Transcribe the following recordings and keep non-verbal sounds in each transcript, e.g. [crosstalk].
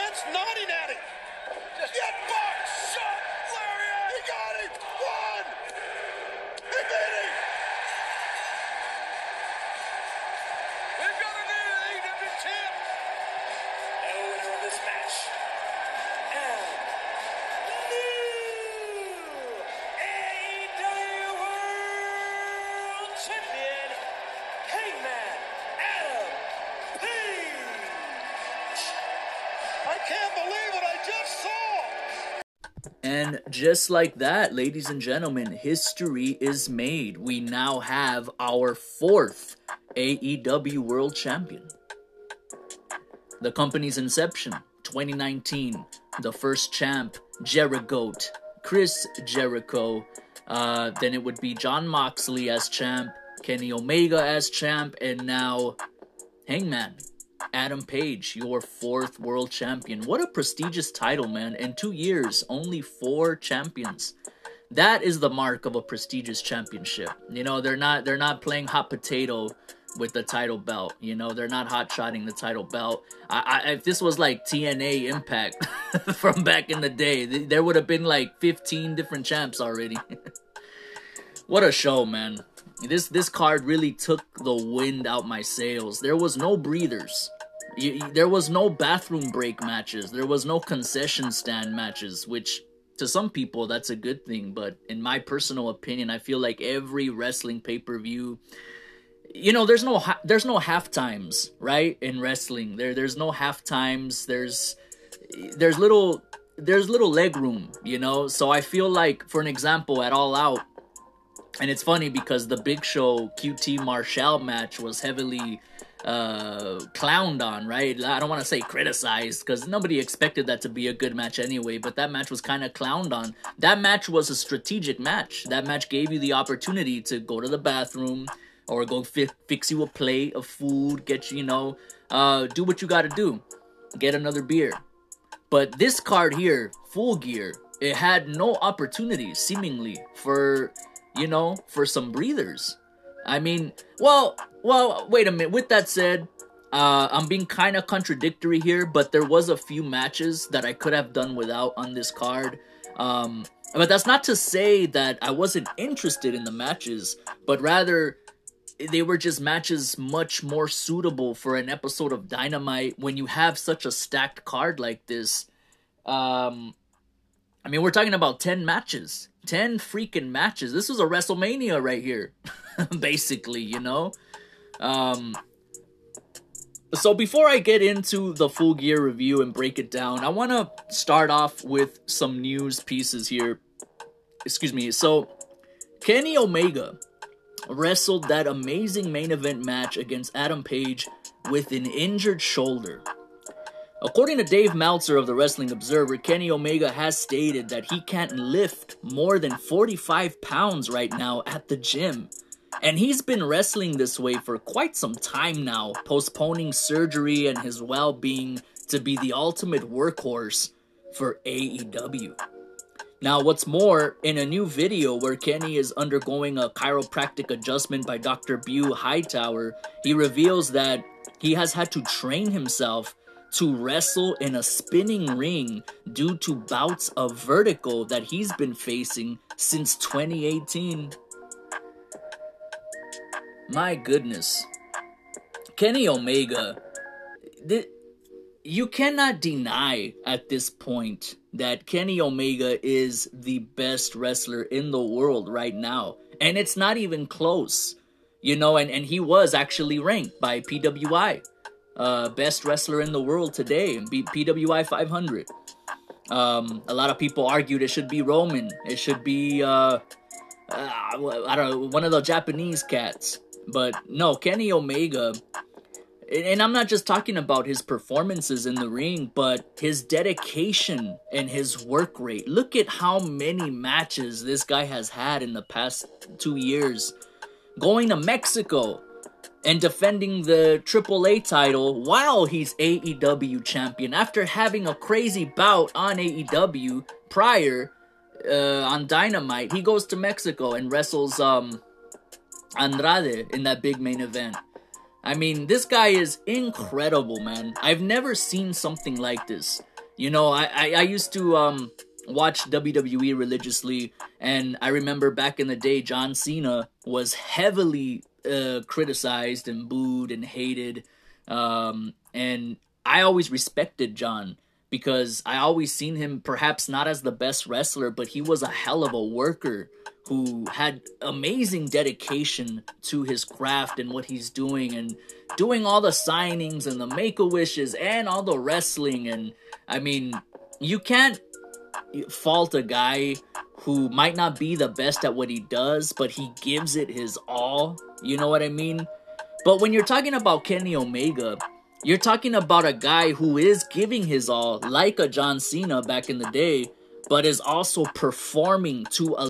Clement's nodding at him. Just get box shot, Lariat. He got him. One. He just like that, ladies and gentlemen, history is made. We now have our fourth AEW World Champion. The company's inception, 2019, the first champ, Jericho, Chris Jericho. Uh, then it would be Jon Moxley as champ, Kenny Omega as champ, and now Hangman. Adam Page, your fourth world champion. What a prestigious title, man. In two years, only four champions. That is the mark of a prestigious championship. You know, they're not they're not playing hot potato with the title belt. You know, they're not hot shotting the title belt. I, I if this was like TNA Impact [laughs] from back in the day, th- there would have been like 15 different champs already. [laughs] what a show, man. This this card really took the wind out my sails. There was no breathers. Y- y- there was no bathroom break matches. There was no concession stand matches, which to some people that's a good thing, but in my personal opinion, I feel like every wrestling pay-per-view you know, there's no there's no half times, right? In wrestling. There there's no half times. There's there's little there's little leg room, you know? So I feel like for an example at All Out and it's funny because the Big Show QT Marshall match was heavily uh clowned on right? I don't want to say criticized because nobody expected that to be a good match anyway but that match was kind of clowned on. That match was a strategic match. That match gave you the opportunity to go to the bathroom or go fi- fix you a plate of food get you you know uh do what you got to do get another beer. But this card here full gear it had no opportunity seemingly for you know for some breathers I mean, well, well, wait a minute. With that said, uh, I'm being kind of contradictory here, but there was a few matches that I could have done without on this card. Um, but that's not to say that I wasn't interested in the matches, but rather they were just matches much more suitable for an episode of Dynamite when you have such a stacked card like this. Um, I mean, we're talking about 10 matches. 10 freaking matches. This was a WrestleMania right here. [laughs] Basically, you know? Um so before I get into the full gear review and break it down, I want to start off with some news pieces here. Excuse me. So, Kenny Omega wrestled that amazing main event match against Adam Page with an injured shoulder. According to Dave Meltzer of the Wrestling Observer, Kenny Omega has stated that he can't lift more than 45 pounds right now at the gym. And he's been wrestling this way for quite some time now, postponing surgery and his well being to be the ultimate workhorse for AEW. Now, what's more, in a new video where Kenny is undergoing a chiropractic adjustment by Dr. Beau Hightower, he reveals that he has had to train himself to wrestle in a spinning ring due to bouts of vertigo that he's been facing since 2018. My goodness. Kenny Omega, th- you cannot deny at this point that Kenny Omega is the best wrestler in the world right now. And it's not even close. You know, and, and he was actually ranked by PWI. Uh, best wrestler in the world today, and beat PWI 500. Um, a lot of people argued it should be Roman. It should be, uh, uh, I don't know, one of the Japanese cats. But no, Kenny Omega, and I'm not just talking about his performances in the ring, but his dedication and his work rate. Look at how many matches this guy has had in the past two years. Going to Mexico and defending the AAA title while he's AEW champion after having a crazy bout on AEW prior uh, on Dynamite. He goes to Mexico and wrestles um, Andrade in that big main event. I mean, this guy is incredible, man. I've never seen something like this. You know, I, I, I used to um watch WWE religiously, and I remember back in the day, John Cena was heavily uh, criticized and booed and hated. Um, and I always respected John because I always seen him perhaps not as the best wrestler, but he was a hell of a worker who had amazing dedication to his craft and what he's doing and doing all the signings and the make a wishes and all the wrestling and I mean you can't fault a guy who might not be the best at what he does but he gives it his all. You know what I mean? But when you're talking about Kenny Omega you're talking about a guy who is giving his all like a John Cena back in the day but is also performing to a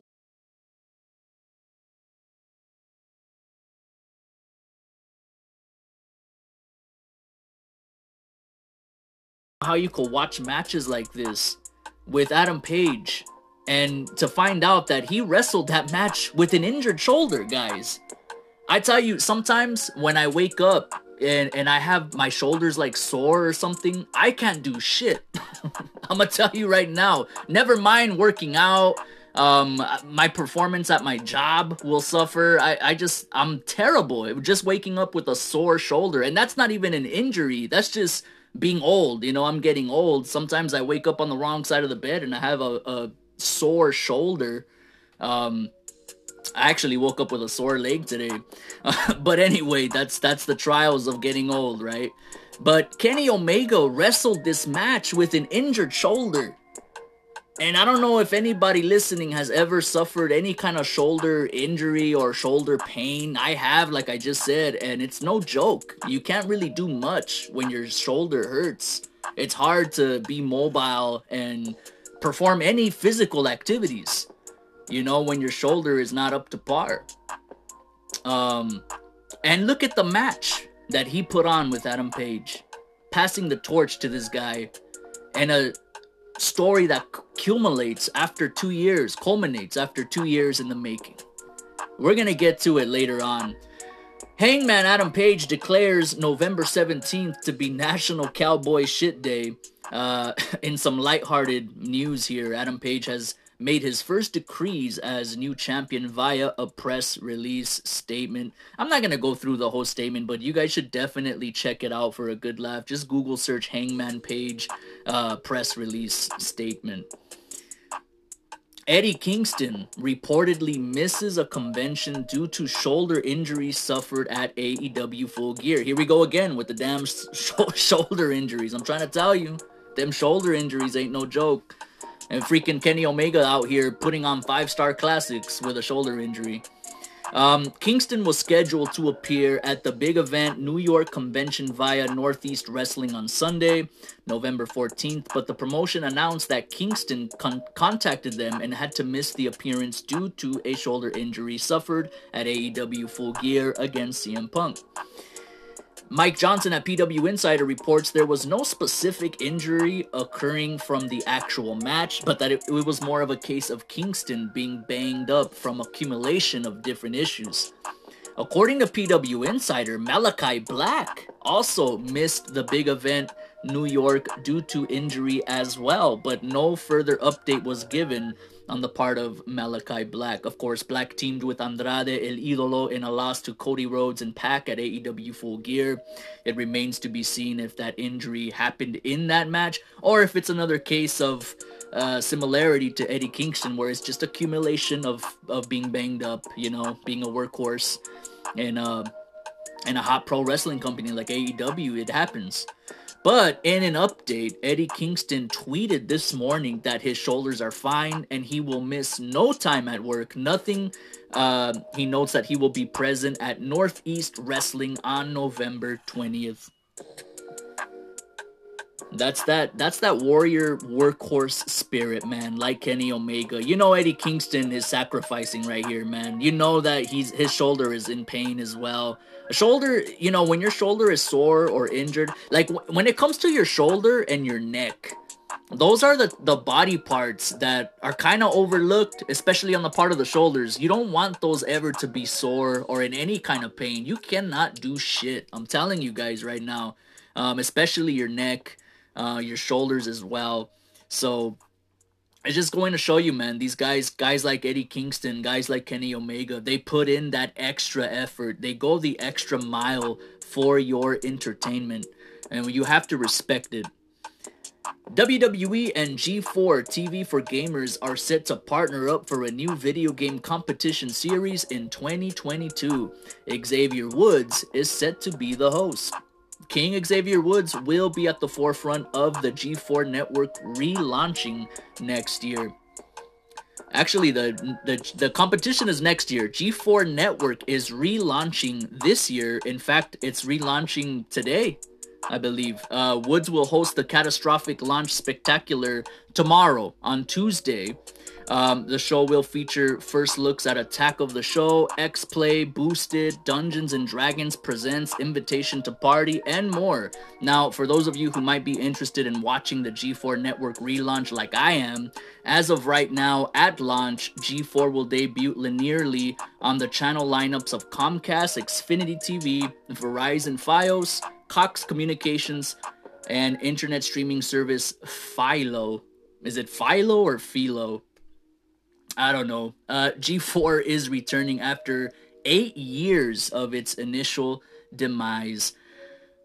how you could watch matches like this with Adam Page and to find out that he wrestled that match with an injured shoulder, guys. I tell you, sometimes when I wake up and, and I have my shoulders like sore or something, I can't do shit. [laughs] I'm gonna tell you right now, never mind working out. Um, my performance at my job will suffer. I, I just, I'm terrible. Just waking up with a sore shoulder, and that's not even an injury. That's just being old, you know, I'm getting old. Sometimes I wake up on the wrong side of the bed and I have a, a sore shoulder. Um, I actually woke up with a sore leg today. [laughs] but anyway, that's that's the trials of getting old, right? But Kenny Omega wrestled this match with an injured shoulder. And I don't know if anybody listening has ever suffered any kind of shoulder injury or shoulder pain. I have, like I just said, and it's no joke. You can't really do much when your shoulder hurts. It's hard to be mobile and perform any physical activities, you know, when your shoulder is not up to par. Um, and look at the match that he put on with Adam Page, passing the torch to this guy, and a story that accumulates after two years, culminates after two years in the making. We're gonna get to it later on. Hangman Adam Page declares November 17th to be National Cowboy Shit Day. Uh, [laughs] in some lighthearted news here, Adam Page has made his first decrees as new champion via a press release statement. I'm not going to go through the whole statement, but you guys should definitely check it out for a good laugh. Just Google search Hangman Page uh, press release statement. Eddie Kingston reportedly misses a convention due to shoulder injuries suffered at AEW Full Gear. Here we go again with the damn sh- [laughs] shoulder injuries. I'm trying to tell you, them shoulder injuries ain't no joke. And freaking Kenny Omega out here putting on five star classics with a shoulder injury. Um, Kingston was scheduled to appear at the big event New York Convention via Northeast Wrestling on Sunday, November 14th, but the promotion announced that Kingston con- contacted them and had to miss the appearance due to a shoulder injury suffered at AEW Full Gear against CM Punk. Mike Johnson at PW Insider reports there was no specific injury occurring from the actual match, but that it, it, was more of a case of Kingston being banged up from accumulation of different issues. According to PW Insider, Malachi Black also missed the big event New York due to injury as well, but no further update was given on the part of Malachi Black. Of course, Black teamed with Andrade El Idolo in a loss to Cody Rhodes and Pac at AEW Full Gear. It remains to be seen if that injury happened in that match or if it's another case of uh, similarity to Eddie Kingston, where it's just accumulation of of being banged up, you know, being a workhorse, and uh, in a hot pro wrestling company like AEW, it happens. But in an update, Eddie Kingston tweeted this morning that his shoulders are fine and he will miss no time at work. Nothing. Uh, he notes that he will be present at Northeast Wrestling on November 20th. That's that that's that warrior workhorse spirit, man, like Kenny Omega. You know Eddie Kingston is sacrificing right here, man. You know that he's his shoulder is in pain as well. Shoulder, you know, when your shoulder is sore or injured, like w- when it comes to your shoulder and your neck, those are the the body parts that are kind of overlooked, especially on the part of the shoulders. You don't want those ever to be sore or in any kind of pain. You cannot do shit. I'm telling you guys right now, um, especially your neck uh, your shoulders as well. So it's just going to show you, man. These guys, guys like Eddie Kingston, guys like Kenny Omega, they put in that extra effort. They go the extra mile for your entertainment, and you have to respect it. WWE and G4 TV for Gamers are set to partner up for a new video game competition series in 2022. Xavier Woods is set to be the host. King Xavier Woods will be at the forefront of the G4 network relaunching next year. Actually, the, the the competition is next year. G4 Network is relaunching this year. In fact, it's relaunching today, I believe. Uh, Woods will host the catastrophic launch spectacular tomorrow on Tuesday. Um, the show will feature first looks at Attack of the Show, X Play, Boosted, Dungeons and Dragons Presents, Invitation to Party, and more. Now, for those of you who might be interested in watching the G4 Network relaunch like I am, as of right now, at launch, G4 will debut linearly on the channel lineups of Comcast, Xfinity TV, Verizon Fios, Cox Communications, and internet streaming service Philo. Is it Philo or Philo? I don't know. Uh, G4 is returning after eight years of its initial demise.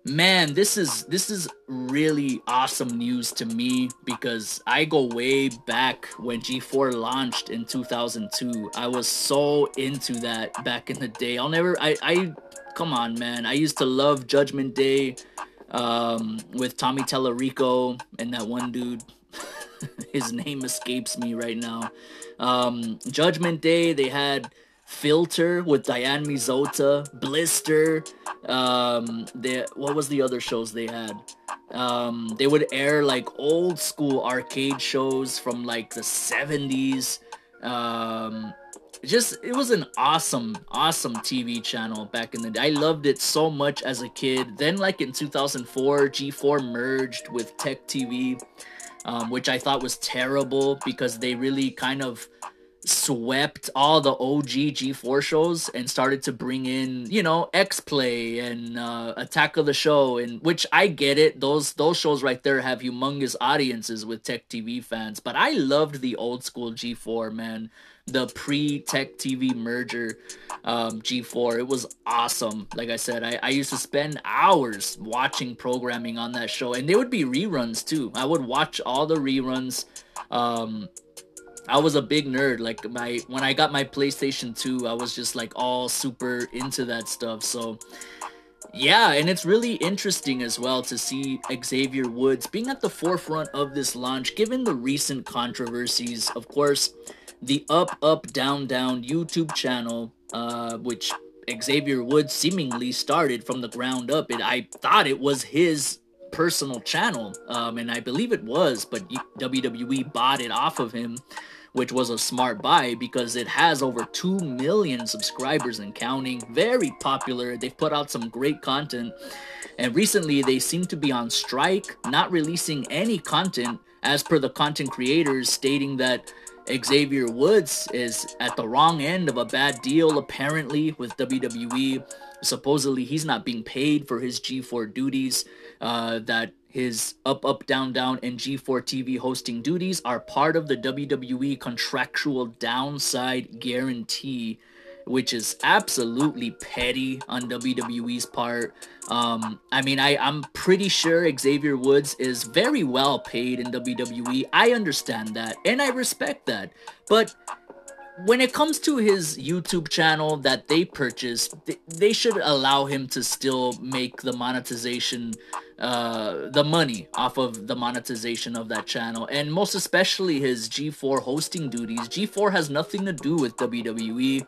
Man, this is this is really awesome news to me because I go way back when G4 launched in 2002. I was so into that back in the day. I'll never I I come on, man. I used to love Judgment Day um, with Tommy Tallarico and that one dude. [laughs] His name escapes me right now. Um, Judgment Day, they had Filter with Diane Mizota, Blister. Um, they, what was the other shows they had? Um, they would air like old school arcade shows from like the 70s. Um, just it was an awesome awesome tv channel back in the day i loved it so much as a kid then like in 2004 g4 merged with tech tv um, which i thought was terrible because they really kind of swept all the OG G4 shows and started to bring in, you know, X Play and uh, Attack of the Show, and which I get it. Those those shows right there have humongous audiences with Tech TV fans, but I loved the old school G4 man, the pre Tech TV merger um, G4. It was awesome. Like I said, I, I used to spend hours watching programming on that show, and they would be reruns too. I would watch all the reruns. Um, I was a big nerd. Like my when I got my PlayStation 2, I was just like all super into that stuff. So yeah, and it's really interesting as well to see Xavier Woods being at the forefront of this launch given the recent controversies. Of course, the Up Up Down Down YouTube channel uh which Xavier Woods seemingly started from the ground up. And I thought it was his personal channel, um, and I believe it was, but WWE bought it off of him which was a smart buy because it has over 2 million subscribers and counting. Very popular. They've put out some great content. And recently, they seem to be on strike, not releasing any content, as per the content creators stating that Xavier Woods is at the wrong end of a bad deal, apparently, with WWE. Supposedly, he's not being paid for his G4 duties, uh, that his up, up, down, down, and G4 TV hosting duties are part of the WWE contractual downside guarantee, which is absolutely petty on WWE's part. Um, I mean, I, I'm pretty sure Xavier Woods is very well paid in WWE. I understand that, and I respect that. But when it comes to his YouTube channel that they purchased, they, they should allow him to still make the monetization, uh, the money off of the monetization of that channel, and most especially his G4 hosting duties. G4 has nothing to do with WWE.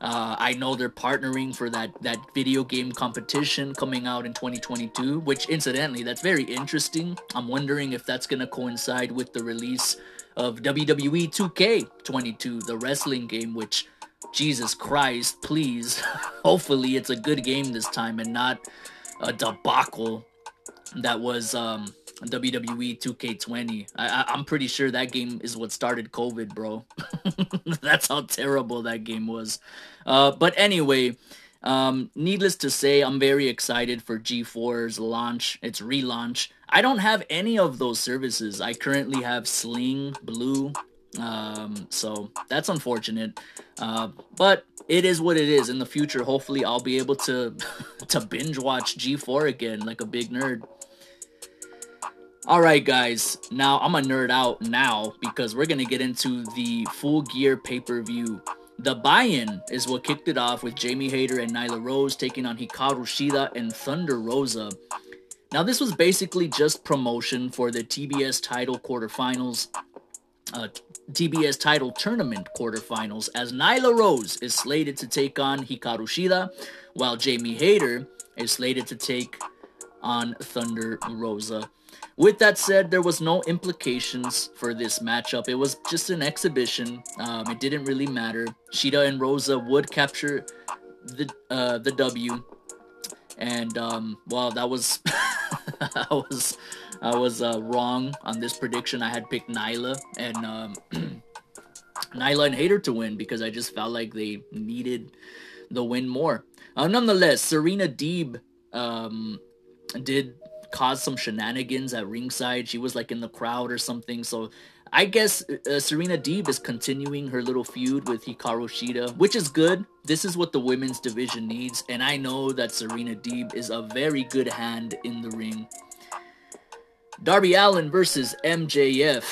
Uh, I know they're partnering for that that video game competition coming out in 2022, which incidentally, that's very interesting. I'm wondering if that's gonna coincide with the release of WWE 2K22, the wrestling game, which, Jesus Christ, please, [laughs] hopefully it's a good game this time and not a debacle that was um, WWE 2K20. I, I, am pretty sure that game is what started COVID, bro. [laughs] That's how terrible that game was. Uh, but anyway, Um, needless to say, I'm very excited for G4's launch, its relaunch. I don't have any of those services. I currently have Sling, Blue, um, so that's unfortunate. Uh, but it is what it is. In the future, hopefully, I'll be able to [laughs] to binge watch G4 again like a big nerd. All right, guys. Now I'm a nerd out now because we're gonna get into the Full Gear pay per view. The buy-in is what kicked it off with Jamie Hayter and Nyla Rose taking on Hikaru Shida and Thunder Rosa. Now this was basically just promotion for the TBS title quarterfinals. Uh, TBS title tournament quarterfinals as Nyla Rose is slated to take on Hikaru Shida, while Jamie Hayter is slated to take on Thunder Rosa. With that said, there was no implications for this matchup. It was just an exhibition. Um, it didn't really matter. Shida and Rosa would capture the uh, the W, and um, well, that was [laughs] I was I was uh, wrong on this prediction. I had picked Nyla and um, [clears throat] Nyla and Hayter to win because I just felt like they needed the win more. Uh, nonetheless, Serena Deeb um, did cause some shenanigans at ringside. She was like in the crowd or something. So I guess uh, Serena Deeb is continuing her little feud with Hikaru Shida, which is good. This is what the women's division needs, and I know that Serena Deeb is a very good hand in the ring. Darby Allin versus MJF.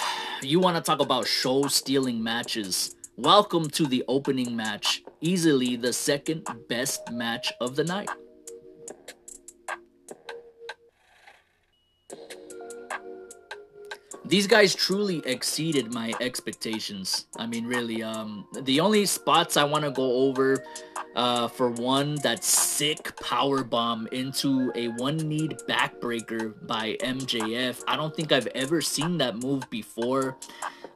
You want to talk about show stealing matches? Welcome to the opening match, easily the second best match of the night. These guys truly exceeded my expectations. I mean, really, um, the only spots I want to go over, uh, for one, that sick power bomb into a one need backbreaker by MJF. I don't think I've ever seen that move before.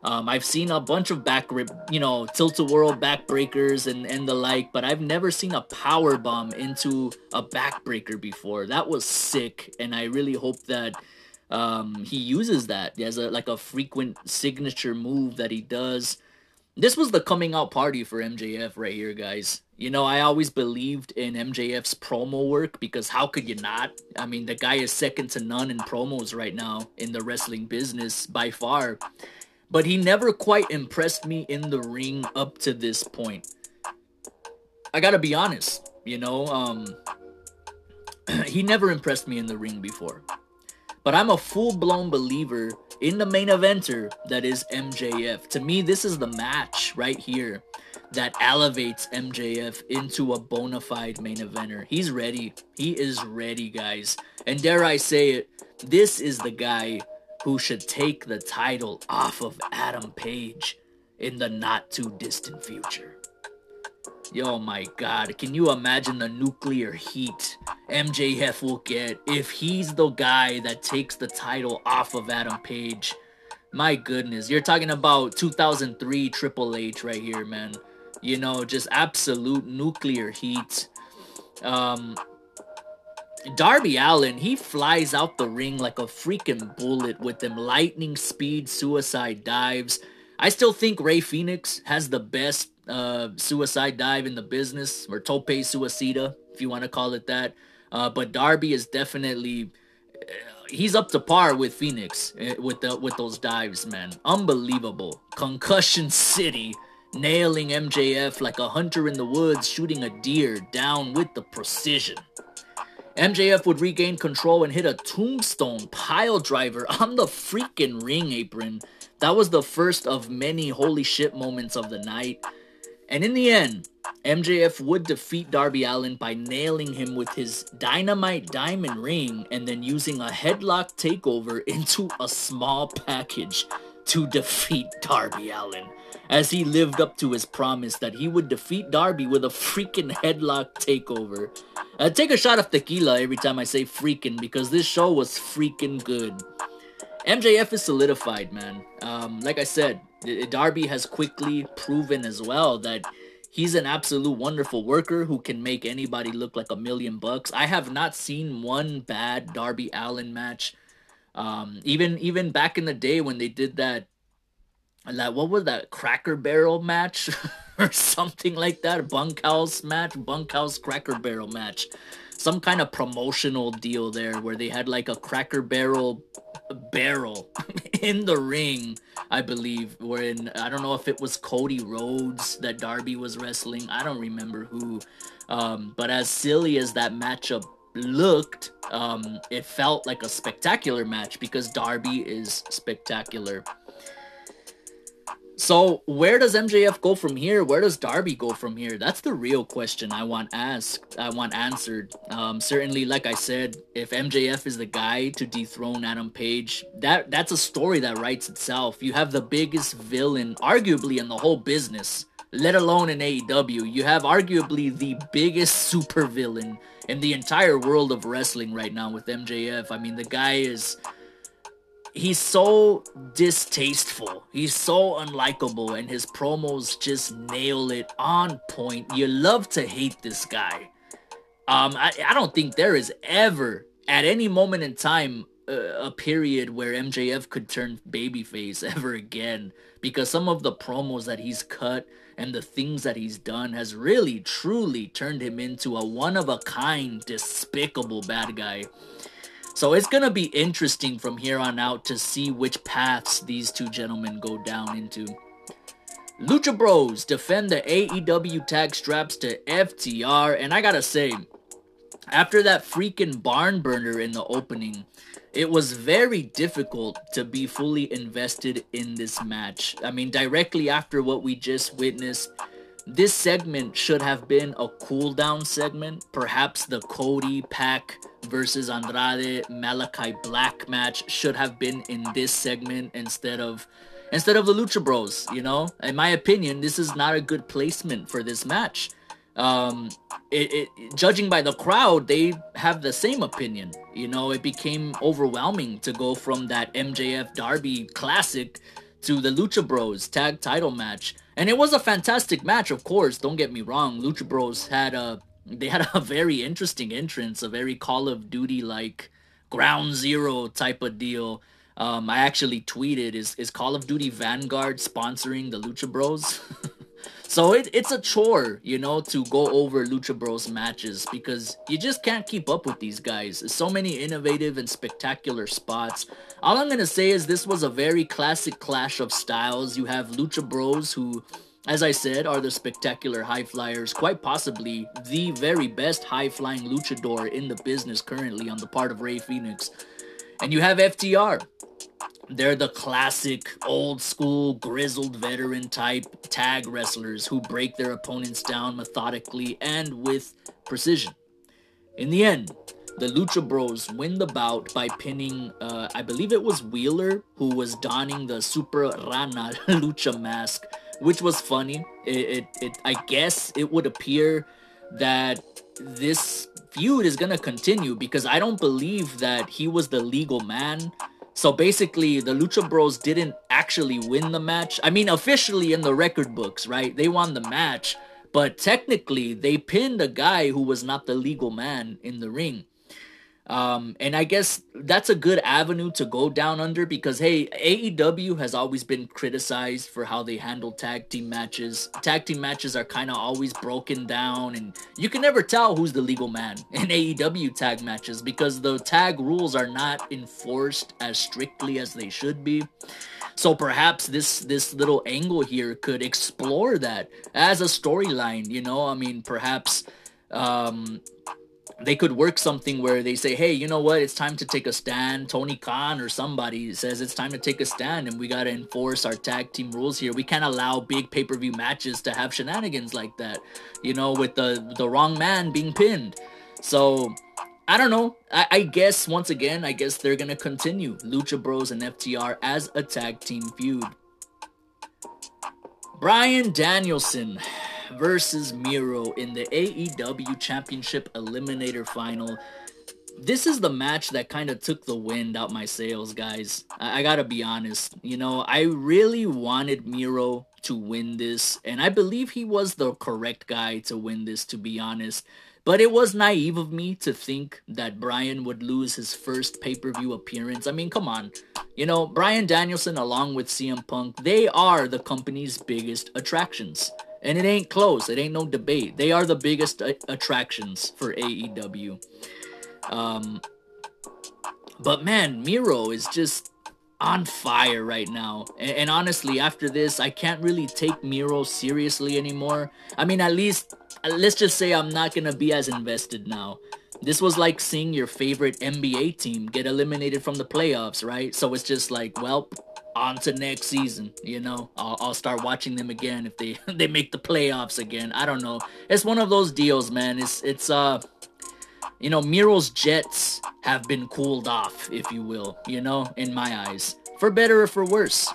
Um, I've seen a bunch of back rip, you know, tilt a whirl backbreakers and and the like, but I've never seen a power bomb into a backbreaker before. That was sick, and I really hope that um, he uses that as a like a frequent signature move that he does. This was the coming out party for MJF right here, guys. You know, I always believed in MJF's promo work because how could you not? I mean, the guy is second to none in promos right now in the wrestling business by far. But he never quite impressed me in the ring up to this point. I gotta be honest, you know, um, [clears throat] he never impressed me in the ring before. But I'm a full blown believer in the main eventer that is MJF. To me, this is the match right here that elevates MJF into a bona fide main eventer. He's ready. He is ready, guys. And dare I say it, this is the guy who should take the title off of Adam Page in the not too distant future. Yo, my God, can you imagine the nuclear heat MJF will get if he's the guy that takes the title off of Adam Page? My goodness, you're talking about 2003 Triple H right here, man. You know, just absolute nuclear heat. Um, Darby Allin, he flies out the ring like a freaking bullet with them lightning speed suicide dives. I still think Rey Fenix has the best uh, suicide dive in the business, or tope suicida, if you want to call it that. Uh, but Darby is definitely uh, he's up to par with Fenix uh, with the with those dives, man. Unbelievable. Concussion City nailing MJF like a hunter in the woods shooting a deer down with the precision. MJF would regain control and hit a tombstone pile driver [laughs] on the freaking ring apron. That was the first of many holy shit moments of the night. And in the end, MJF would defeat Darby Allin by nailing him with his dynamite diamond ring and then using a headlock takeover into a small package to defeat Darby Allin. As he lived up to his promise that he would defeat Darby with a freaking headlock takeover. I take a shot of tequila every time I say freaking because this show was freaking good. MJF is solidified, man. Um, like I said, Darby has quickly proven as well that he's an absolute wonderful worker who can make anybody look like a million bucks. I have not seen one bad Darby Allin match. Um, even even back in the day when they did that That what was that Cracker Barrel match [laughs] or something like that? Bunkhouse match, Bunkhouse Cracker Barrel match, some kind of promotional deal there where they had like a Cracker Barrel barrel [laughs] in the ring, I believe. When I don't know if it was Cody Rhodes that Darby was wrestling. I don't remember who. Um, but as silly as that matchup looked, um, it felt like a spectacular match because Darby is spectacular. So where does MJF go from here? Where does Darby go from here? That's the real question I want asked. I want answered. Um, certainly, like I said, if MJF is the guy to dethrone Adam Page, that that's a story that writes itself. You have the biggest villain, arguably in the whole business, let alone in AEW. You have arguably the biggest supervillain in the entire world of wrestling right now with MJF. I mean, the guy is he's so distasteful. He's so unlikable, and his promos just nail it on point. You love to hate this guy. Um, I, I don't think there is ever, at any moment in time, uh, a period where MJF could turn babyface [laughs] ever again because some of the promos that he's cut and the things that he's done has really truly turned him into a one of a kind despicable bad guy so it's going to be interesting from here on out to see which paths these two gentlemen go down into. Lucha Bros defend the AEW tag straps to FTR, and I gotta say, after that freaking barn burner in the opening, it was very difficult to be fully invested in this match. I mean, directly after what we just witnessed, this segment should have been a cool down segment. Perhaps the Cody Pac versus Andrade Malachi Black match should have been in this segment instead of instead of the Lucha Bros. You know, in my opinion, this is not a good placement for this match. Um, it, it judging by the crowd, they have the same opinion. You know, it became overwhelming to go from that MJF Darby classic to the Lucha Bros tag title match. And it was a fantastic match, of course. Don't get me wrong. Lucha Bros had a they had a very interesting entrance, a very Call of Duty like ground zero type of deal. Um, I actually tweeted is is Call of Duty Vanguard sponsoring the Lucha Bros? [laughs] so it, it's a chore, you know, to go over Lucha Bros matches because you just can't keep up with these guys. There's so many innovative and spectacular spots. All I'm gonna say is this was a very classic clash of styles. You have Lucha Bros who as I said, are the spectacular high flyers, quite possibly the very best high flying luchador in the business currently on the part of Rey Fenix. And you have FTR. They're the classic, old school, grizzled veteran type tag wrestlers who break their opponents down methodically and with precision. In the end, the Lucha Bros win the bout by pinning, uh, I believe it was Wheeler, who was donning the Super Rana [laughs] Lucha mask which was funny. It, it, it I guess it would appear that this feud is gonna continue because I don't believe that he was the legal man. So basically, the Lucha Bros didn't actually win the match. I mean, officially in the record books, right? They won the match, but technically, they pinned a guy who was not the legal man in the ring. Um, and I guess that's a good avenue to go down under because hey, AEW has always been criticized for how they handle tag team matches. Tag team matches are kind of always broken down, and you can never tell who's the legal man [laughs] in AEW tag matches because the tag rules are not enforced as strictly as they should be. So perhaps this this little angle here could explore that as a storyline. You know, I mean, perhaps um they could work something where they say, hey, you know what? It's time to take a stand. Tony Khan or somebody says it's time to take a stand and we got to enforce our tag team rules here. We can't allow big pay per view matches to have shenanigans like that, you know, with the, the wrong man being pinned. So I don't know. I, I guess, once again, I guess they're to continue Lucha Bros and FTR as a tag team feud. Bryan Danielson versus Miro in the AEW Championship Eliminator Final. This is the match that kind of took the wind out my sails, guys. I-, I gotta be honest. You know, I really wanted Miro to win this, and I believe he was the correct guy to win this, to be honest. But it was naive of me to think that Bryan would lose his first pay per view appearance. I mean, come on. You know, Bryan Danielson along with CM Punk, they are the company's biggest attractions. And it ain't close. It ain't no debate. They are the biggest a- attractions for AEW. Um, but man, Miro is just on fire right now. And, and, honestly, after this, I can't really take Miro seriously anymore. I mean, at least, let's just say I'm not gonna be as invested now. This was like seeing your favorite NBA team get eliminated from the playoffs, right? So it's just like, well, on to next season. You know, I'll, I'll start watching them again if they [laughs] they make the playoffs again. I don't know. It's one of those deals, man. It's it's uh, you know, Miro's Jets have been cooled off, if you will. You know, in my eyes, for better or for worse.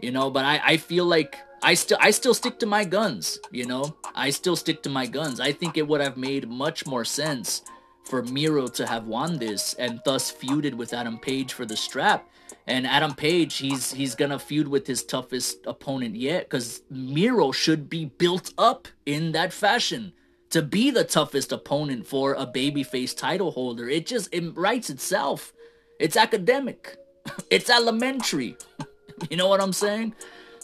You know, but I I feel like I still I still stick to my guns, you know? I still stick to my guns. I think it would have made much more sense for Miro to have won this and thus feuded with Adam Page for the strap. And Adam Page, he's he's gonna feud with his toughest opponent yet, because Miro should be built up in that fashion to be the toughest opponent for a babyface title holder. It just it writes itself. It's academic. [laughs] it's elementary. [laughs] you know what I'm saying?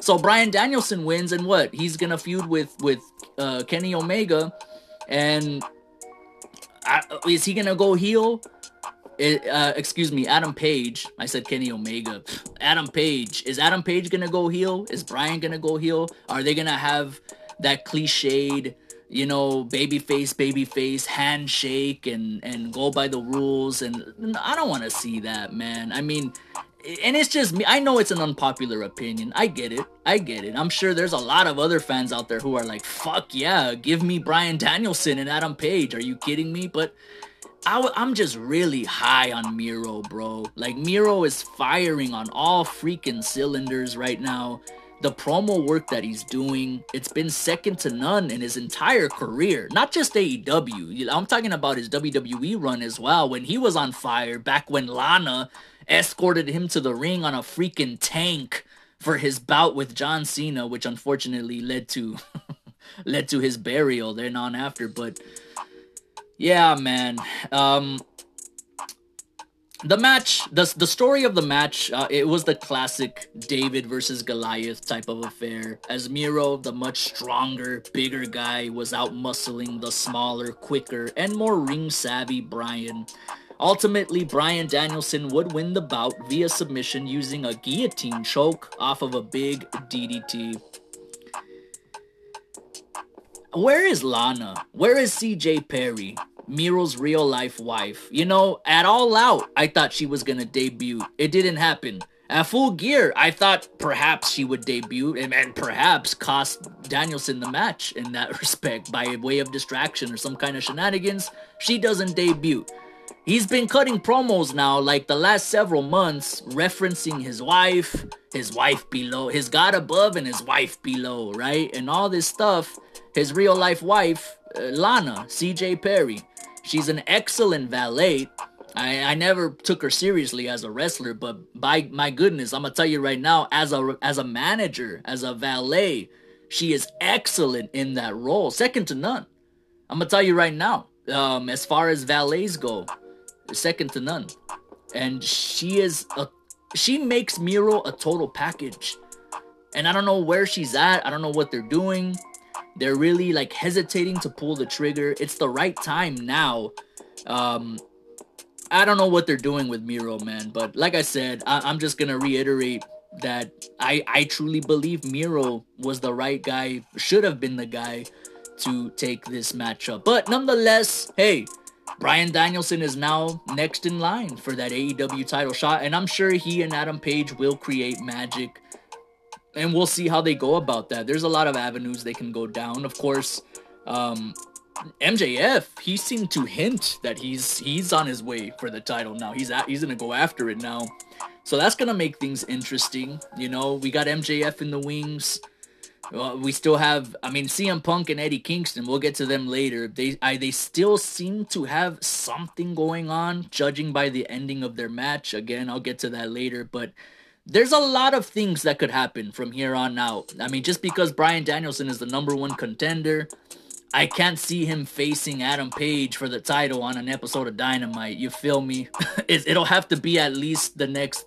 So Bryan Danielson wins, and what? He's gonna feud with with uh, Kenny Omega, and I, is he gonna go heel? It, uh, excuse me, Adam Page. I said Kenny Omega. Adam Page. Is Adam Page gonna go heel? Is Bryan gonna go heel? Are they gonna have that cliched, you know, baby face, baby face, handshake and and go by the rules? And I don't want to see that, man. I mean, and it's just me. I know it's an unpopular opinion. I get it. I get it. I'm sure there's a lot of other fans out there who are like, fuck yeah, give me Bryan Danielson and Adam Page. Are you kidding me? But i w- I'm just really high on Miro, bro. Like, Miro is firing on all freaking cylinders right now. The promo work that he's doing, it's been second to none in his entire career. Not just AEW. I'm talking about his WWE run as well. When he was on fire, back when Lana escorted him to the ring on a freaking tank for his bout with John Cena, which unfortunately led to [laughs] led to his burial then on after. But yeah, man. Um the match the, the story of the match uh, it was the classic david versus goliath type of affair as miro the much stronger bigger guy was out muscling the smaller quicker and more ring savvy bryan Ultimately, Bryan Danielson would win the bout via submission using a guillotine choke off of a big DDT. Where is Lana? Where is CJ Perry? Miro's real life wife. You know, at All Out, I thought she was gonna debut. It didn't happen. At Full Gear, I thought perhaps she would debut and, and perhaps cost Danielson the match in that [laughs] respect by way of distraction or some kind of shenanigans. She doesn't debut. He's been cutting promos now, like the last several months, referencing his wife, his wife below, his God above, and his wife below, right? And all this stuff. His real life wife, uh, Lana, CJ Perry. She's an excellent valet. I, I never took her seriously as a wrestler, but by my goodness, I'm gonna tell you right now, as a as a manager, as a valet, she is excellent in that role, second to none. I'm gonna tell you right now. Um, as far as valets go, second to none. And she is a she makes Miro a total package. And I don't know where she's at. I don't know what they're doing. They're really like hesitating to pull the trigger. It's the right time now. Um I don't know what they're doing with Miro, man. But like I said, I- I'm just gonna reiterate that I I truly believe Miro was the right guy, should have been the guy to take this matchup. But nonetheless, hey, Bryan Danielson is now next in line for that AEW title shot, and I'm sure he and Adam Page will create magic. And we'll see how they go about that. There's a lot of avenues they can go down. Of course, um, MJF, he seemed to hint that he's he's on his way for the title now. He's at, he's gonna go after it now. So that's gonna make things interesting. You know, we got MJF in the wings. Well, we still have, I mean, CM Punk and Eddie Kingston. We'll get to them later. They, I, they still seem to have something going on, judging by the ending of their match. Again, I'll get to that later, but there's a lot of things that could happen from here on out. I mean, just because Bryan Danielson is the number one contender, I can't see him facing Adam Page for the title on an episode of Dynamite. You feel me? [laughs] it, it'll have to be at least the next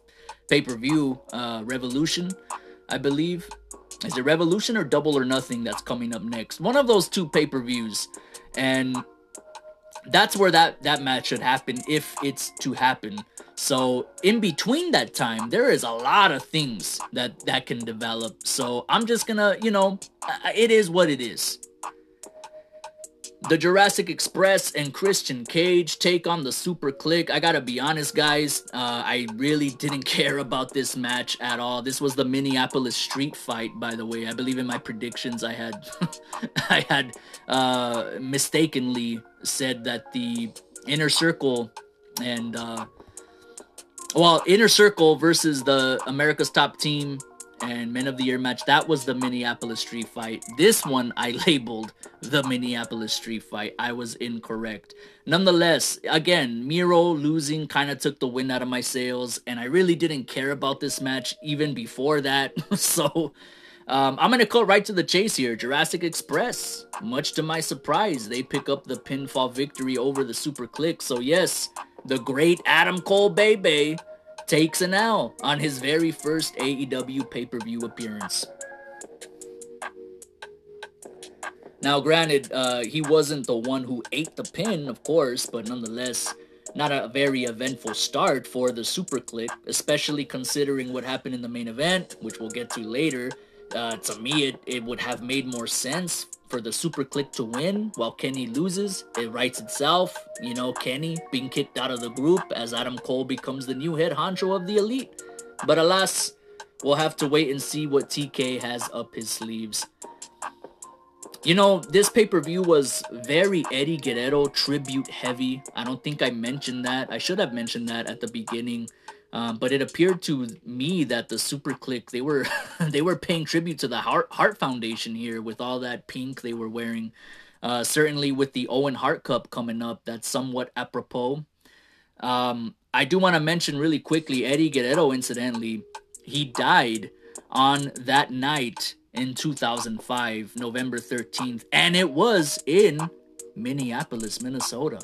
pay per view, uh, Revolution, I believe. Is it Revolution or Double or Nothing that's coming up next? One of those two pay per views, and that's where that that match should happen if it's to happen. So in between that time, there is a lot of things that that can develop. So I'm just gonna, you know, it is what it is. The Jurassic Express and Christian Cage take on the Super Kliq. I gotta be honest, guys. Uh, I really didn't [laughs] care about this match at all. This was the Minneapolis Street Fight, by the way. I believe in my predictions, I had, [laughs] I had uh, mistakenly said that the Inner Circle and uh, well, Inner Circle versus the America's Top Team and Men of the Year match. That was the Minneapolis Street Fight. This one I [laughs] labeled the Minneapolis Street Fight. I was incorrect. Nonetheless, again, Miro losing kind of took the wind out of my sails, and I really didn't care about this match even before that. [laughs] so. Um, I'm gonna cut right to the chase here. Jurassic Express, much to my surprise, they pick up the pinfall victory over the Super Kliq. So yes, the great Adam Cole Bebe takes an L on his very first AEW pay per view appearance. Now, granted, uh, he wasn't the one who ate the pin, of course, but nonetheless, not a very eventful start for the Super Kliq, especially considering what happened in the main event, which we'll get to later. Uh, to me, it, it would have made more sense for the Super Kliq to win while Kenny loses. It writes itself. You know, Kenny being kicked out of the group as Adam Cole becomes the new head honcho of the Elite. But alas, we'll have to wait and see what TK has up his sleeves. You know, this pay per view was very Eddie Guerrero tribute heavy. I don't think I mentioned that. I should have mentioned that at the beginning. Um, but it appeared to me that the Super Kliq they were [laughs] they were paying tribute to the Hart Hart Foundation here with all that pink they were wearing. Uh, certainly with the Owen Hart Cup coming up, that's somewhat apropos. Um, I do want to mention really quickly Eddie Guerrero. Incidentally, he died on that night in 2005, November 13th, and it was in Minneapolis, Minnesota.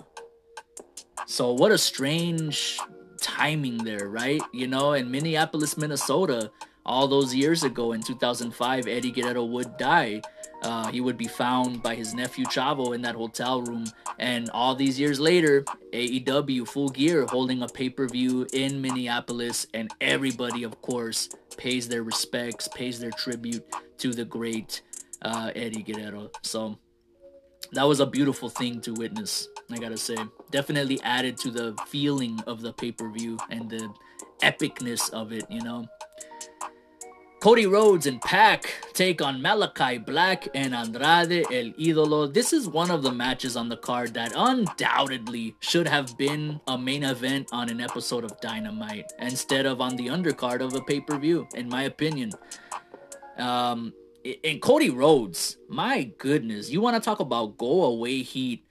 So what a strange timing there, right? You know, in Minneapolis, Minnesota, all those years ago in 2005, Eddie Guerrero would die. Uh, he would be found by his nephew Chavo in that hotel room. And all these years later, AEW Full Gear holding a pay per view in Minneapolis. And everybody, of course, pays their respects, pays their tribute to the great uh, Eddie Guerrero. So that was a beautiful thing to witness. I gotta say, definitely added to the feeling of the pay per view and the epicness of it. You know. Cody Rhodes and Pac take on Malakai Black and Andrade El Idolo. This is one of the matches on the card that undoubtedly should have been a main event on an episode of Dynamite instead of on the undercard of a pay per view, in my opinion. Um, and Cody Rhodes, my goodness, you want to talk about go away heat?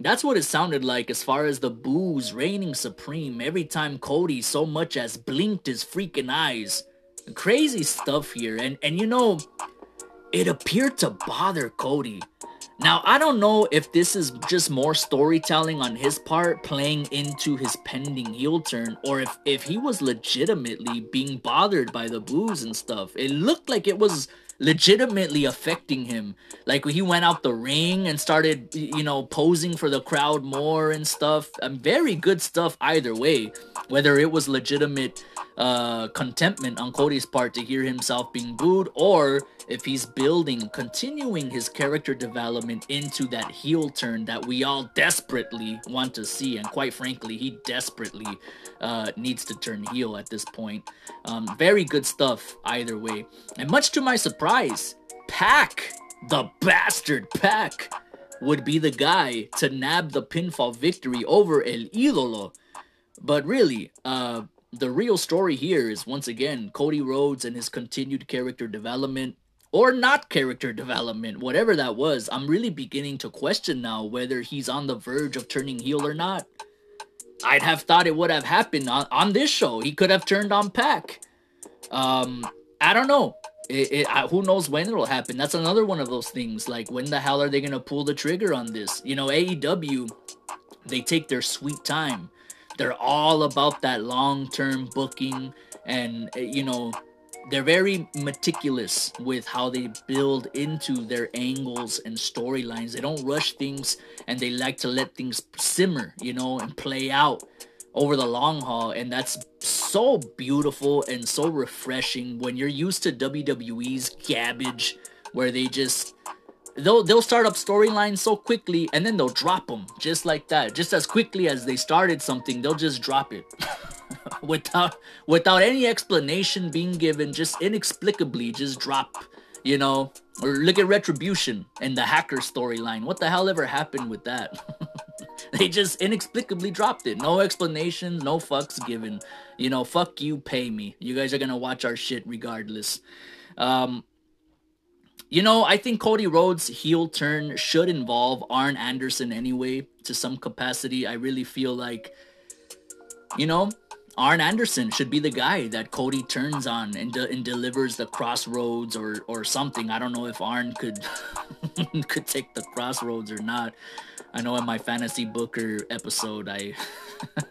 That's what it sounded like as far as the boos reigning supreme every time Cody so much as blinked his freaking eyes. Crazy stuff here, and and you know, it appeared to bother Cody. Now, I don't know if this is just more storytelling on his part playing into his pending heel turn or if if he was legitimately being bothered by the boos and stuff. It looked like it was legitimately affecting him. Like he went out the ring and started, you know, posing for the crowd more and stuff. Um, very good stuff either way. Whether it was legitimate uh, contentment on Cody's part to hear himself being booed, or if he's building, continuing his character development into that heel turn that we all desperately want to see. And quite frankly, he desperately uh, needs to turn heel at this point. Um, very good stuff either way. And much to my surprise, Pac, the bastard Pac, would be the guy to nab the pinfall victory over El Idolo. But really, uh, the real story here is once again Cody Rhodes and his continued character development or not character development, whatever that was. I'm really beginning to question now whether he's on the verge of turning heel or not. I'd have thought it would have happened on, on this show. He could have turned on Pac. Um, I don't know. It, it, I, who knows when it'll happen? That's another one of those things. Like, when the hell are they gonna pull the trigger on this? You know, AEW, they take their sweet time. They're all about that long term booking and uh, you know they're very meticulous with how they build into their angles and storylines. They don't rush things and they like to let things simmer, you know, and play out over the long haul. And that's so beautiful and so refreshing when you're used to WWE's garbage where they just they'll they'll start up storylines so quickly and then they'll drop them just like that. Just as quickly as they started something, they'll just drop it. [laughs] without without any explanation being given, just inexplicably just drop, you know, or look at Retribution and the hacker storyline. What the hell ever happened with that? [laughs] they just inexplicably dropped it. No explanations, no fucks given. You know, fuck you, pay me. You guys are gonna watch our shit regardless. Um, you know, I think Cody Rhodes' heel turn should involve Arn Anderson anyway, to some capacity. I really feel like, you know, Arn Anderson should be the guy that Cody turns on and, de- and delivers the crossroads or or something. I don't know if Arn could [laughs] could take the crossroads or not. I know in my fantasy booker episode, I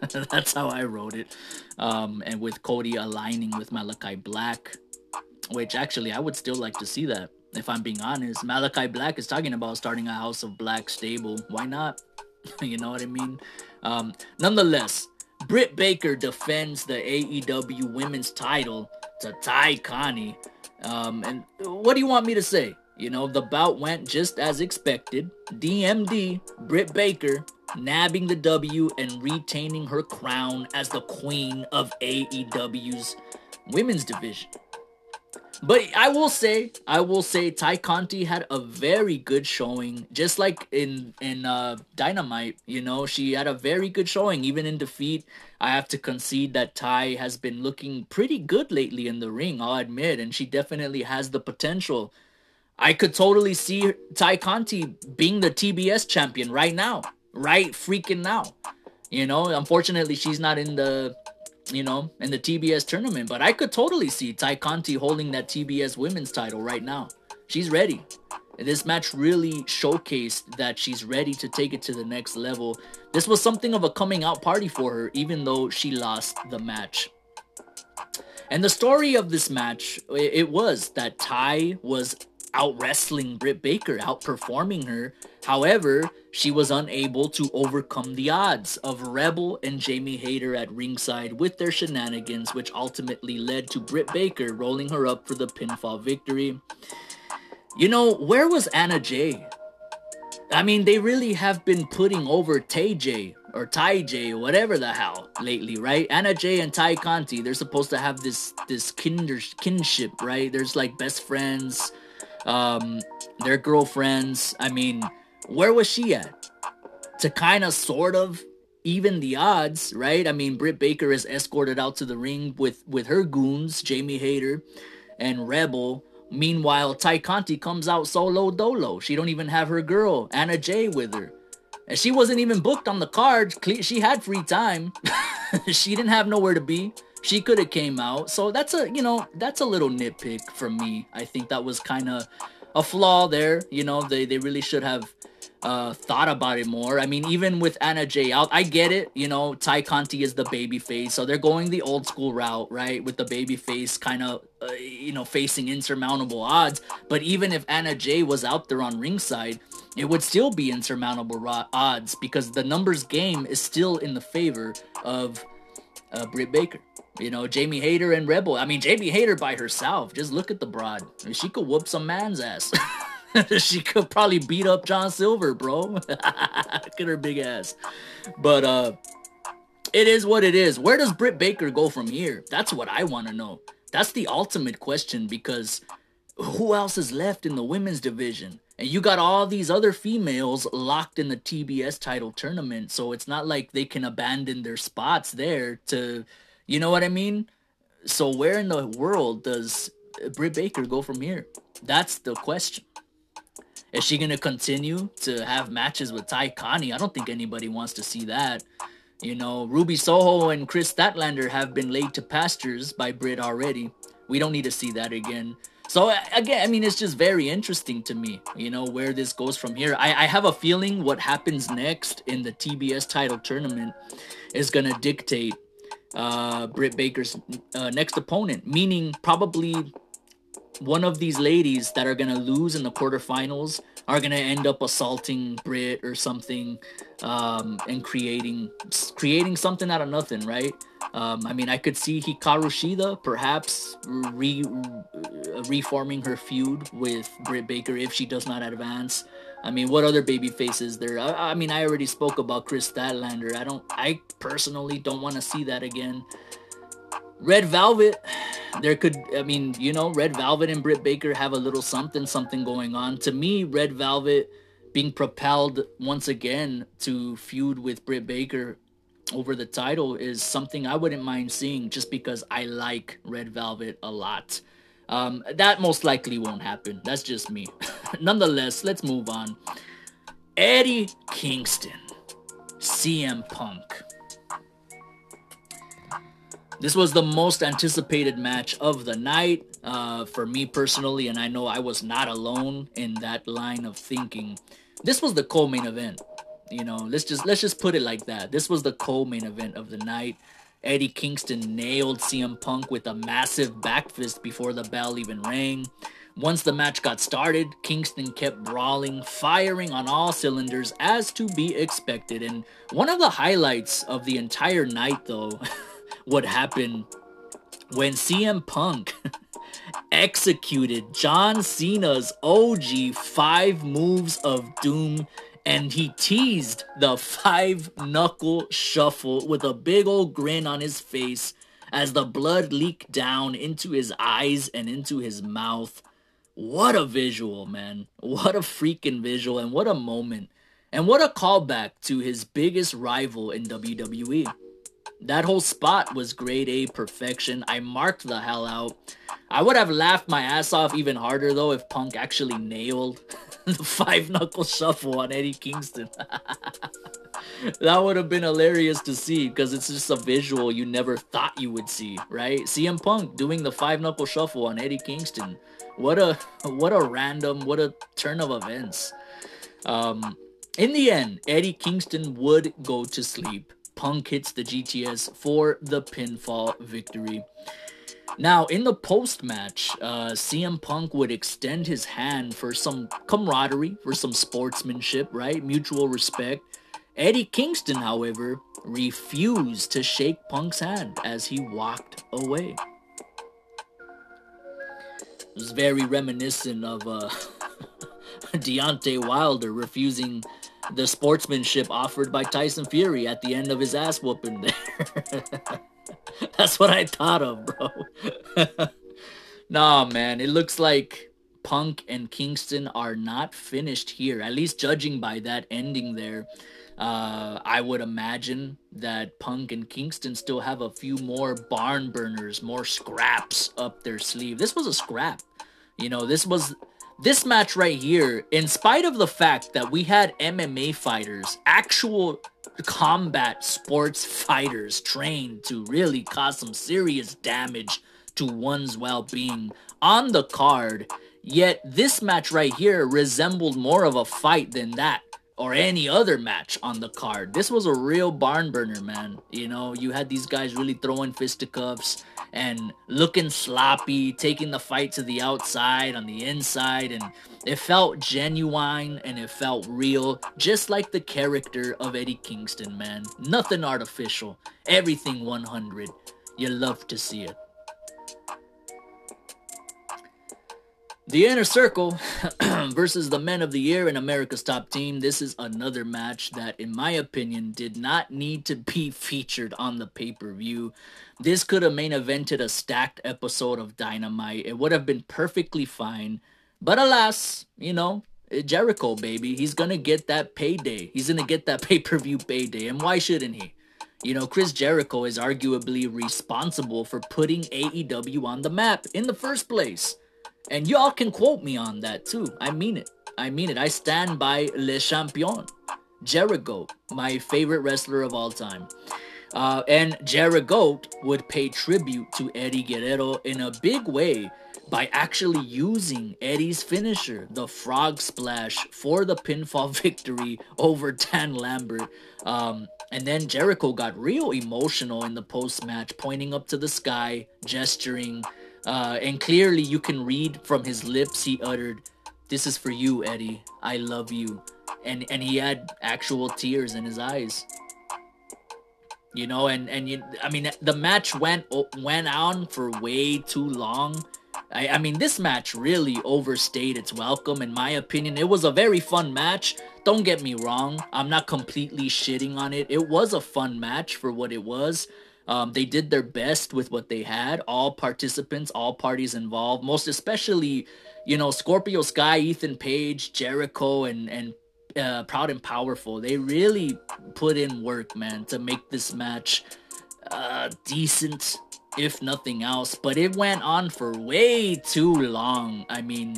[laughs] that's how I wrote it, um, and with Cody aligning with Malakai Black, which actually I would still like to see that. If I'm being honest, Malakai Black is talking about starting a House of Black stable. Why not? [laughs] you know what I mean? Um, nonetheless, Britt Baker defends the AEW women's title to Tay Conti. Um, and what do you want me to say? You know, the bout went just as expected. DMD, Britt Baker, nabbing the W and retaining her crown as the queen of AEW's women's division. But I will say, I will say, Tay Conti had a very good showing, just like in in uh, Dynamite. You know, she had a very good showing, even in defeat. I have to concede that Tay has been looking pretty good lately in the ring. I'll admit, and she definitely has the potential. I could totally see Tay Conti being the TBS champion right now, right freaking now. You know, unfortunately, she's not in the you know, in the TBS tournament. But I could totally see Tay Conti holding that TBS women's title right now. She's ready. This match really showcased that she's ready to take it to the next level. This was something of a coming out party for her, even though she lost the match. And the story of this match, it was that Tay was out wrestling Britt Baker, outperforming her. However, she was unable to overcome the odds of Rebel and Jamie Hayter at ringside with their shenanigans, which ultimately led to Britt Baker rolling her up for the pinfall victory. You know, where was Anna Jay? I mean, they really have been putting over Tay J or Ty J, whatever the hell, lately, right? Anna Jay and Tay Conti, they're supposed to have this this kinder kinship, right? There's like best friends um, their girlfriends. I mean, where was she at? To kind of sort of even the odds, right? I mean, Britt Baker is escorted out to the ring with with her goons, Jamie Hayter and Rebel. Meanwhile, Ty Conti comes out solo dolo. She don't even have her girl Anna Jay with her, and she wasn't even booked on the card. She had free time. [laughs] she didn't have nowhere to be she could have came out. So that's a you know that's a little nitpick from me. I think that was kind of a flaw there. You know they they really should have uh, thought about it more. I mean, even with Anna Jay out, I get it. You know, Tay Conti is the baby face, so they're going the old school route, right? With the baby face kind of, uh, you know, facing insurmountable odds. But even if Anna Jay was out there on ringside, it would still be insurmountable odds because the numbers game is still in the favor of uh, Britt Baker. You know, Jamie Hayter and Rebel. I mean, Jamie Hayter by herself. Just look at the broad. She could whoop some man's ass. [laughs] she could probably beat up John Silver, bro. [laughs] look at her big ass. But uh it is what it is. Where does Britt Baker go from here? That's what I want to know. That's the ultimate question because who else is left in the women's division? And you got all these other females locked in the TBS title tournament, so it's not like they can abandon their spots there to you know what I mean? So where in the world does Britt Baker go from here? That's the question. Is she gonna continue to have matches with Ty Conti? I don't think anybody wants to see that. You know, Ruby Soho and Kris Statlander have been laid to pastures by Britt already. We don't need to see that again. So again, I mean, it's just very interesting to me, you know, where this goes from here. I, I have a feeling what happens next in the TBS title tournament is gonna dictate uh, Britt Baker's uh, next opponent, meaning probably one of these ladies that are gonna lose in the quarterfinals are gonna end up assaulting Britt or something, um, and creating creating something out of nothing, right? Um, I mean, I could see Hikaru Shida perhaps re uh, reforming her feud with Britt Baker if she does not advance. I mean, what other baby faces there? I, I mean, I already spoke about Kris Statlander. I don't, I personally don't want to see that again. Red Velvet, [sighs] there could, I mean, you know, Red Velvet and Britt Baker have a little something, something going on. To me, Red Velvet being propelled once again to feud with Britt Baker over the title is something I wouldn't mind seeing just because I like Red Velvet a lot. Um, that most likely won't happen. That's just me. [laughs] Nonetheless, let's move on. Eddie Kingston, CM Punk. This was the most anticipated match of the night uh, for me personally, and I know I was not alone in that line of thinking. This was the co-main event. You know, let's just let's just put it like that. This was the co-main event of the night. Eddie Kingston nailed CM Punk with a massive back fist before the bell even rang. Once the match got started, Kingston kept brawling, firing on all cylinders as to be expected. And one of the highlights of the entire night, though, [laughs] what happened when CM Punk [laughs] executed John Cena's OG five moves of doom and he teased the five knuckle shuffle with a big old grin on his face as the blood leaked down into his eyes and into his mouth. What a visual, man. What a freaking visual and what a moment. And what a callback to his biggest rival in WWE. That whole spot was grade A perfection. I marked the hell out. I would have laughed my ass off even harder though if Punk actually nailed [laughs] the five knuckle shuffle on Eddie Kingston. [laughs] that would have been hilarious to see because it's just a visual you never thought you would see, right? CM Punk doing the five knuckle shuffle on Eddie Kingston. What a [laughs] what a random, what a turn of events. Um, in the end, Eddie Kingston would go to sleep. Punk hits the GTS for the pinfall victory. Now, in the post match, uh, CM Punk would extend his hand for some camaraderie, for some sportsmanship, right? Mutual respect. Eddie Kingston, however, refused to shake Punk's hand as he walked away. It was very reminiscent of uh, [laughs] Deontay Wilder refusing the sportsmanship offered by Tyson Fury at the end of his ass whooping there. [laughs] That's what I thought of, bro. [laughs] nah, man, it looks like Punk and Kingston are not finished here. At least judging by that ending there. Uh, I would imagine that Punk and Kingston still have a few more barn burners, more scraps up their sleeve. This was a scrap. You know, this was this match right here, in spite of the fact that we had MMA fighters, actual combat sports fighters trained to really cause some serious damage to one's well being on the card. Yet this match right here resembled more of a fight than that or any other match on the card. This was a real barn burner, man. You know, you had these guys really throwing fisticuffs and looking sloppy, taking the fight to the outside, on the inside, and it felt genuine and it felt real, just like the character of Eddie Kingston, man. Nothing artificial, everything 100. You love to see it. The Inner Circle [clears throat] versus the Men of the Year in America's Top Team. This is another match that, in my opinion, did not need to be featured on the pay per view. This could have main evented a stacked episode of Dynamite. It would have been perfectly fine. But alas, you know, eh, Jericho, baby, he's gonna get that payday. He's gonna get that [laughs] pay per view payday. And why shouldn't he? You know, Chris Jericho is arguably responsible for putting AEW on the map in the first place. And y'all can quote me on that too. I mean it. I mean it. I stand by Le Champion. Jericho, my favorite wrestler of all time. Uh, and Jericho would pay tribute to Eddie Guerrero in a big way by actually using Eddie's finisher, the frog splash, for the pinfall [laughs] victory over Dan Lambert. Um, And then Jericho got real emotional in the post match, pointing up to the sky, gesturing, uh, and clearly you can read from his lips he uttered, "This is for you, Eddie. I love you," and and he had actual tears in his eyes. You know, and and you, I mean, the match went went on for way too long. I, I mean, this match really overstayed its welcome, in my opinion. It was a very fun match. Don't get me wrong, I'm not completely shitting on it. It was a fun match for what it was. Um, they did their best with what they had. All participants, all parties involved, most especially, you know, Scorpio Sky, Ethan Page, Jericho, and and uh, Proud and Powerful. They really put in work, man, to make this match uh, decent, if nothing else. But it went on for way too long. I mean,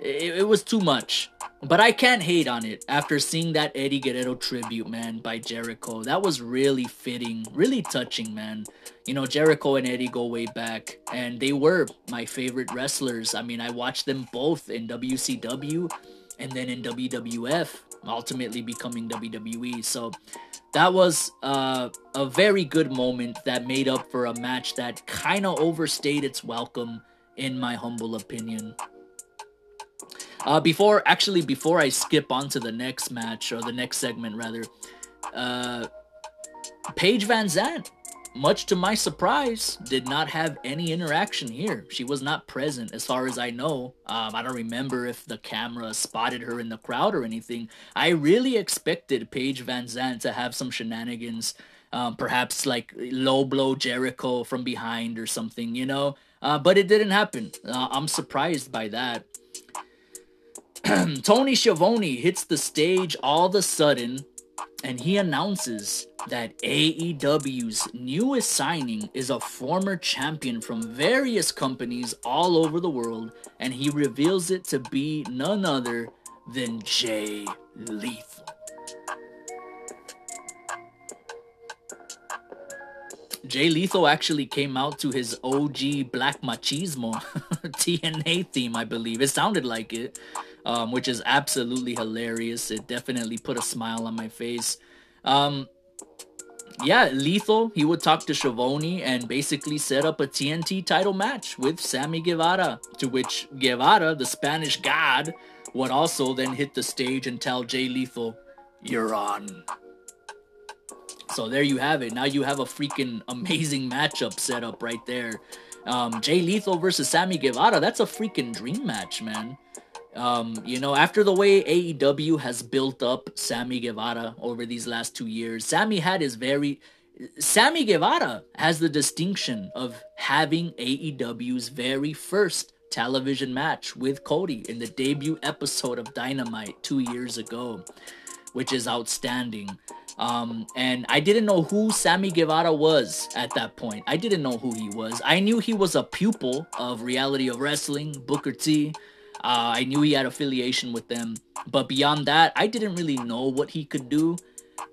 it, it was too much. But I can't hate on it after seeing that Eddie Guerrero tribute, man, by Jericho. That was really fitting, really touching, man. You know, Jericho and Eddie go way back, and they were my favorite wrestlers. I mean, I watched them both in WCW and then in WWF, ultimately becoming WWE. So that was uh, a very good moment that made up for a match that kind of overstayed its welcome, in my humble opinion. Uh, before, actually, before I skip on to the next match or the next segment, rather, uh, Paige VanZant much to my surprise, did not have any interaction here. She was not present, as far as I know. Um, I don't remember if the camera spotted her in the crowd or anything. I really expected Paige VanZant to have some shenanigans, um, perhaps like low blow Jericho from behind or something, you know. Uh, but it didn't happen. Uh, I'm surprised by that. [clears throat] Tony Schiavone hits the stage all of a sudden and he announces that AEW's newest signing is a former champion from various companies all over the world, and he reveals it to be none other than Jay Lethal. Jay Lethal actually came out to his OG Black Machismo [laughs] TNA theme, I believe. It sounded like it um, which is absolutely hilarious. It definitely put a smile on my face. Um, yeah, Lethal, he would talk to Schiavone and basically set up a TNT title match with Sammy Guevara, to which Guevara, the Spanish god, would also then hit the stage and tell Jay Lethal, You're on. So there you have it. Now you have a freaking amazing matchup set up right there. Um, Jay Lethal versus Sammy Guevara, that's a freaking dream match, man. Um, you know, after the way AEW has built up Sammy Guevara over these last two years, Sammy had his very Sammy Guevara has the distinction of having AEW's very first television match with Cody in the debut episode of Dynamite two years ago, which is outstanding. Um, and I didn't know who Sammy Guevara was at that point. I didn't know who he was. I knew he was a pupil of Reality of Wrestling, Booker T. Uh, I knew he had affiliation with them, but beyond that, I didn't really know what he could do.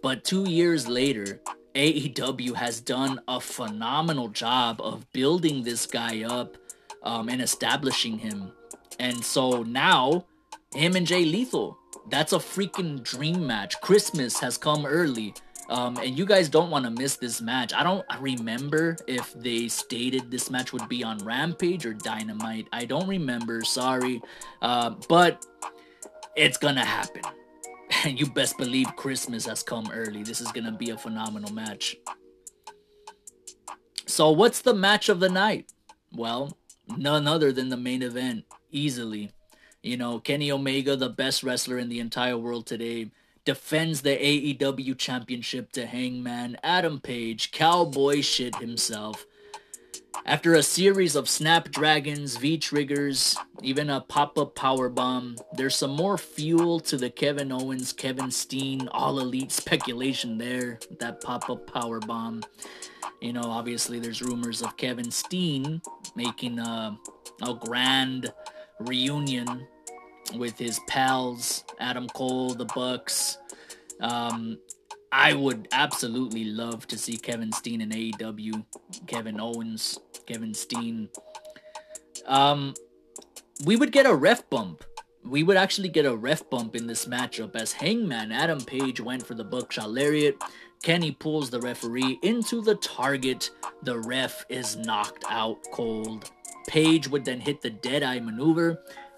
But two years later, AEW has done a phenomenal job of building this guy up um, and establishing him. And so now, him and Jay Lethal, that's a freaking dream match. Christmas has come early. Um, and you guys don't want to miss this match. I don't remember if they stated this match would be on Rampage or Dynamite. I don't remember. Sorry. Uh, but it's going to happen. And [laughs] you best believe Christmas has come early. This is going to be a phenomenal match. So, what's the match of the night? Well, none other than the main event, easily. You know, Kenny Omega, the best wrestler in the entire world today, defends the AEW championship to Hangman Adam Page, cowboy shit himself. After a series of snapdragons, V triggers, even a pop up power bomb, there's some more fuel to the Kevin Owens, Kevin Steen, all elite speculation there. That pop up power bomb. You know, obviously, there's rumors of Kevin Steen making a, a grand reunion with his pals, Adam Cole, the Bucks. Um, I would absolutely love to see Kevin Steen in AEW, Kevin Owens, Kevin Steen. Um, we would get a ref bump. We would actually get a ref bump in this matchup as Hangman Adam Page went for the buckshot lariat. Kenny pulls the referee into the target. The ref is knocked out cold. Page would then hit the Deadeye maneuver.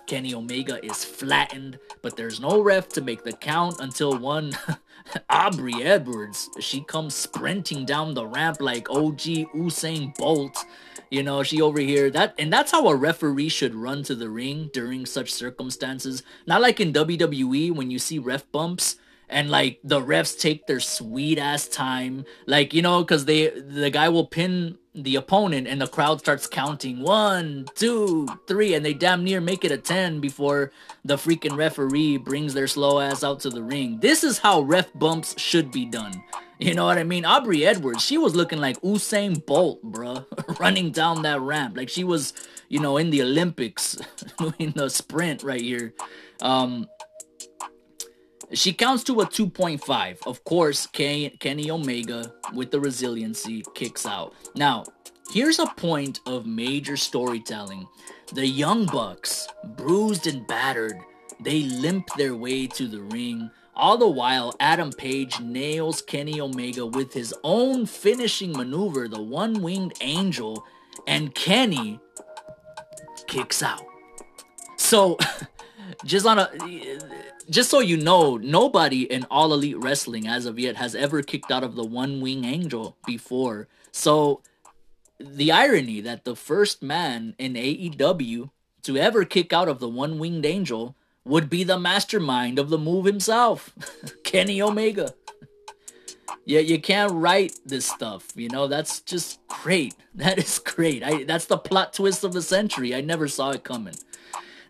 Kenny Omega is flattened, but there's no ref to make the count until one [laughs] Aubrey Edwards. She comes sprinting down the ramp like OG Usain Bolt. You know, she over here that and that's how a referee should run to the ring during such circumstances. Not like in WWE when you see ref bumps and like the refs take their sweet ass time like you know because they the guy will pin the opponent and the crowd starts counting. One two three and they damn near make it a 10 before the freaking referee brings their slow ass out to the ring. This is how ref bumps should be done. You know what i mean? Aubrey edwards she was looking like usain bolt bruh [laughs] running down that ramp. Like she was you know in the olympics [laughs] doing the sprint right here. Um she counts to a 2.5. Of course, Kenny Omega, with the resiliency, kicks out. Now, here's a point of major storytelling. The Young Bucks, bruised and battered, they limp their way to the ring. All the while, Adam Page nails Kenny Omega with his own finishing maneuver, the one winged angel, and Kenny kicks out. So, [laughs] just on a just so you know, nobody in All Elite Wrestling as of yet has ever kicked out of the One Wing Angel before. So the irony that the first man in AEW to ever kick out of the One Winged Angel would be the mastermind of the move himself, [laughs] Kenny Omega. Yeah, you can't write this stuff, you know. That's just great. [laughs] That is great. I that's the plot twist of the century. I never saw it coming.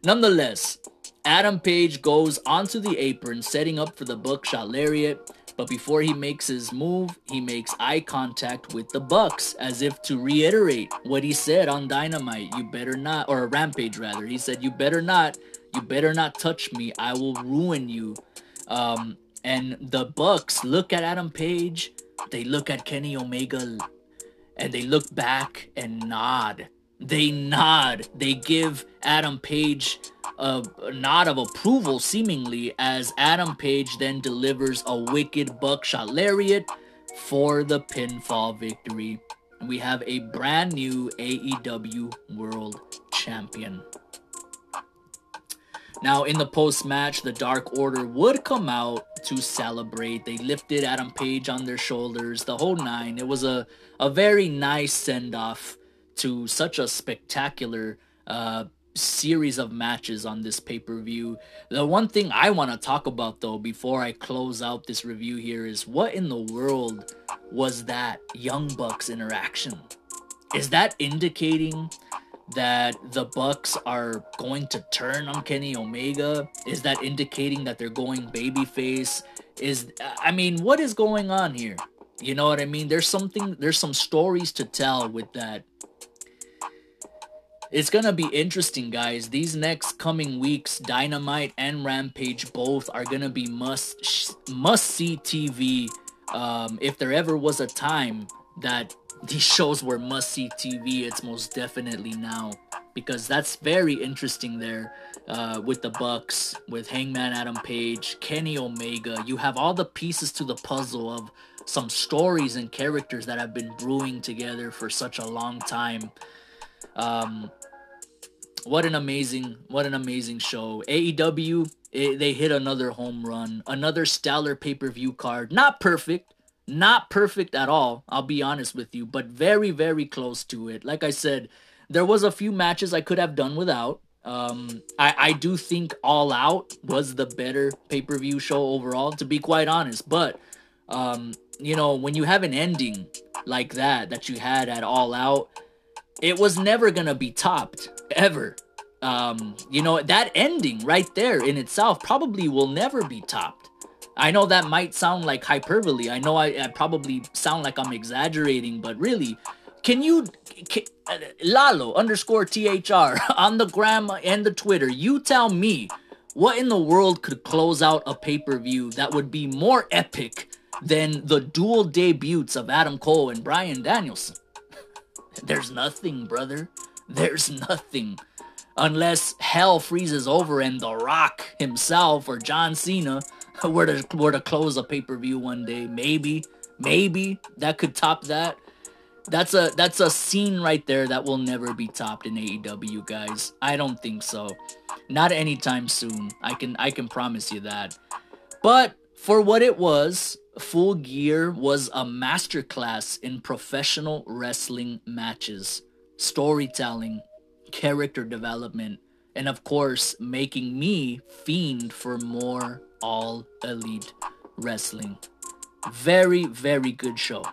Nonetheless, Adam Page goes onto the apron, setting up for the buckshot lariat. But before he makes his move, he makes eye contact with the Bucks as if to reiterate what he said on Dynamite. You better not, or Rampage rather. He said, You better not, you better not touch me. I will ruin you. Um, and the Bucks look at Adam Page, they look at Kenny Omega, and they look back and nod. They nod. They give Adam Page a, nod of approval, seemingly, as Adam Page then delivers a wicked buckshot lariat for the pinfall victory. We have a brand new AEW World Champion. Now, in the post match, the Dark Order would come out to celebrate. They lifted Adam Page on their shoulders, the whole nine. It was a, a very nice send off to such a spectacular uh, series of matches on this pay per view. The one thing I want to talk about though before I close out this review here is what in the world was that Young Bucks interaction? Is that indicating that the Bucks are going to turn on Kenny Omega? Is that indicating that they're going babyface? Is I mean, what is going on here? You know what I mean? There's something there's some stories to tell with that it's gonna be interesting, guys. These next coming weeks, Dynamite and Rampage both are gonna be must must see TV. Um, if there ever was a time that [laughs] these shows were must see TV, it's most definitely now because that's very interesting there uh, with the Bucks, with Hangman Adam Page, Kenny Omega. You have all the pieces to the puzzle of some stories and characters that have been brewing together for such a long time. Um, what an amazing what an amazing show. Aew it, they hit another home run another stellar pay-per-view card. Not perfect not perfect at all i'll be honest with you but very very close to it. Like i said there was a few matches i could have done without. Um i i do think all out was the better pay-per-view show overall to be quite honest but um you know when you have an ending like that that you had at all out it was never gonna be topped ever. Um, you know, that ending right there in itself probably will never be topped. I know that might sound like hyperbole. I know I, I probably sound like I'm exaggerating, but really, can you, can, uh, Lalo underscore THR [laughs] on the gram and the Twitter, you tell me what in the world could close out a pay per view that would be more epic than the dual debuts of Adam Cole and Bryan Danielson? There's nothing, brother. There's nothing. Unless hell freezes over and The Rock himself or John Cena were to, were to close a pay per view one day. Maybe. maybe that could top that. That's a that's a scene right there that will never be topped in AEW, guys. I don't think so. Not anytime soon. I can I can promise you that. But for what it was, Full Gear was a masterclass in professional wrestling matches, storytelling, character development, and of course, making me fiend for more all elite wrestling. Very, very good show.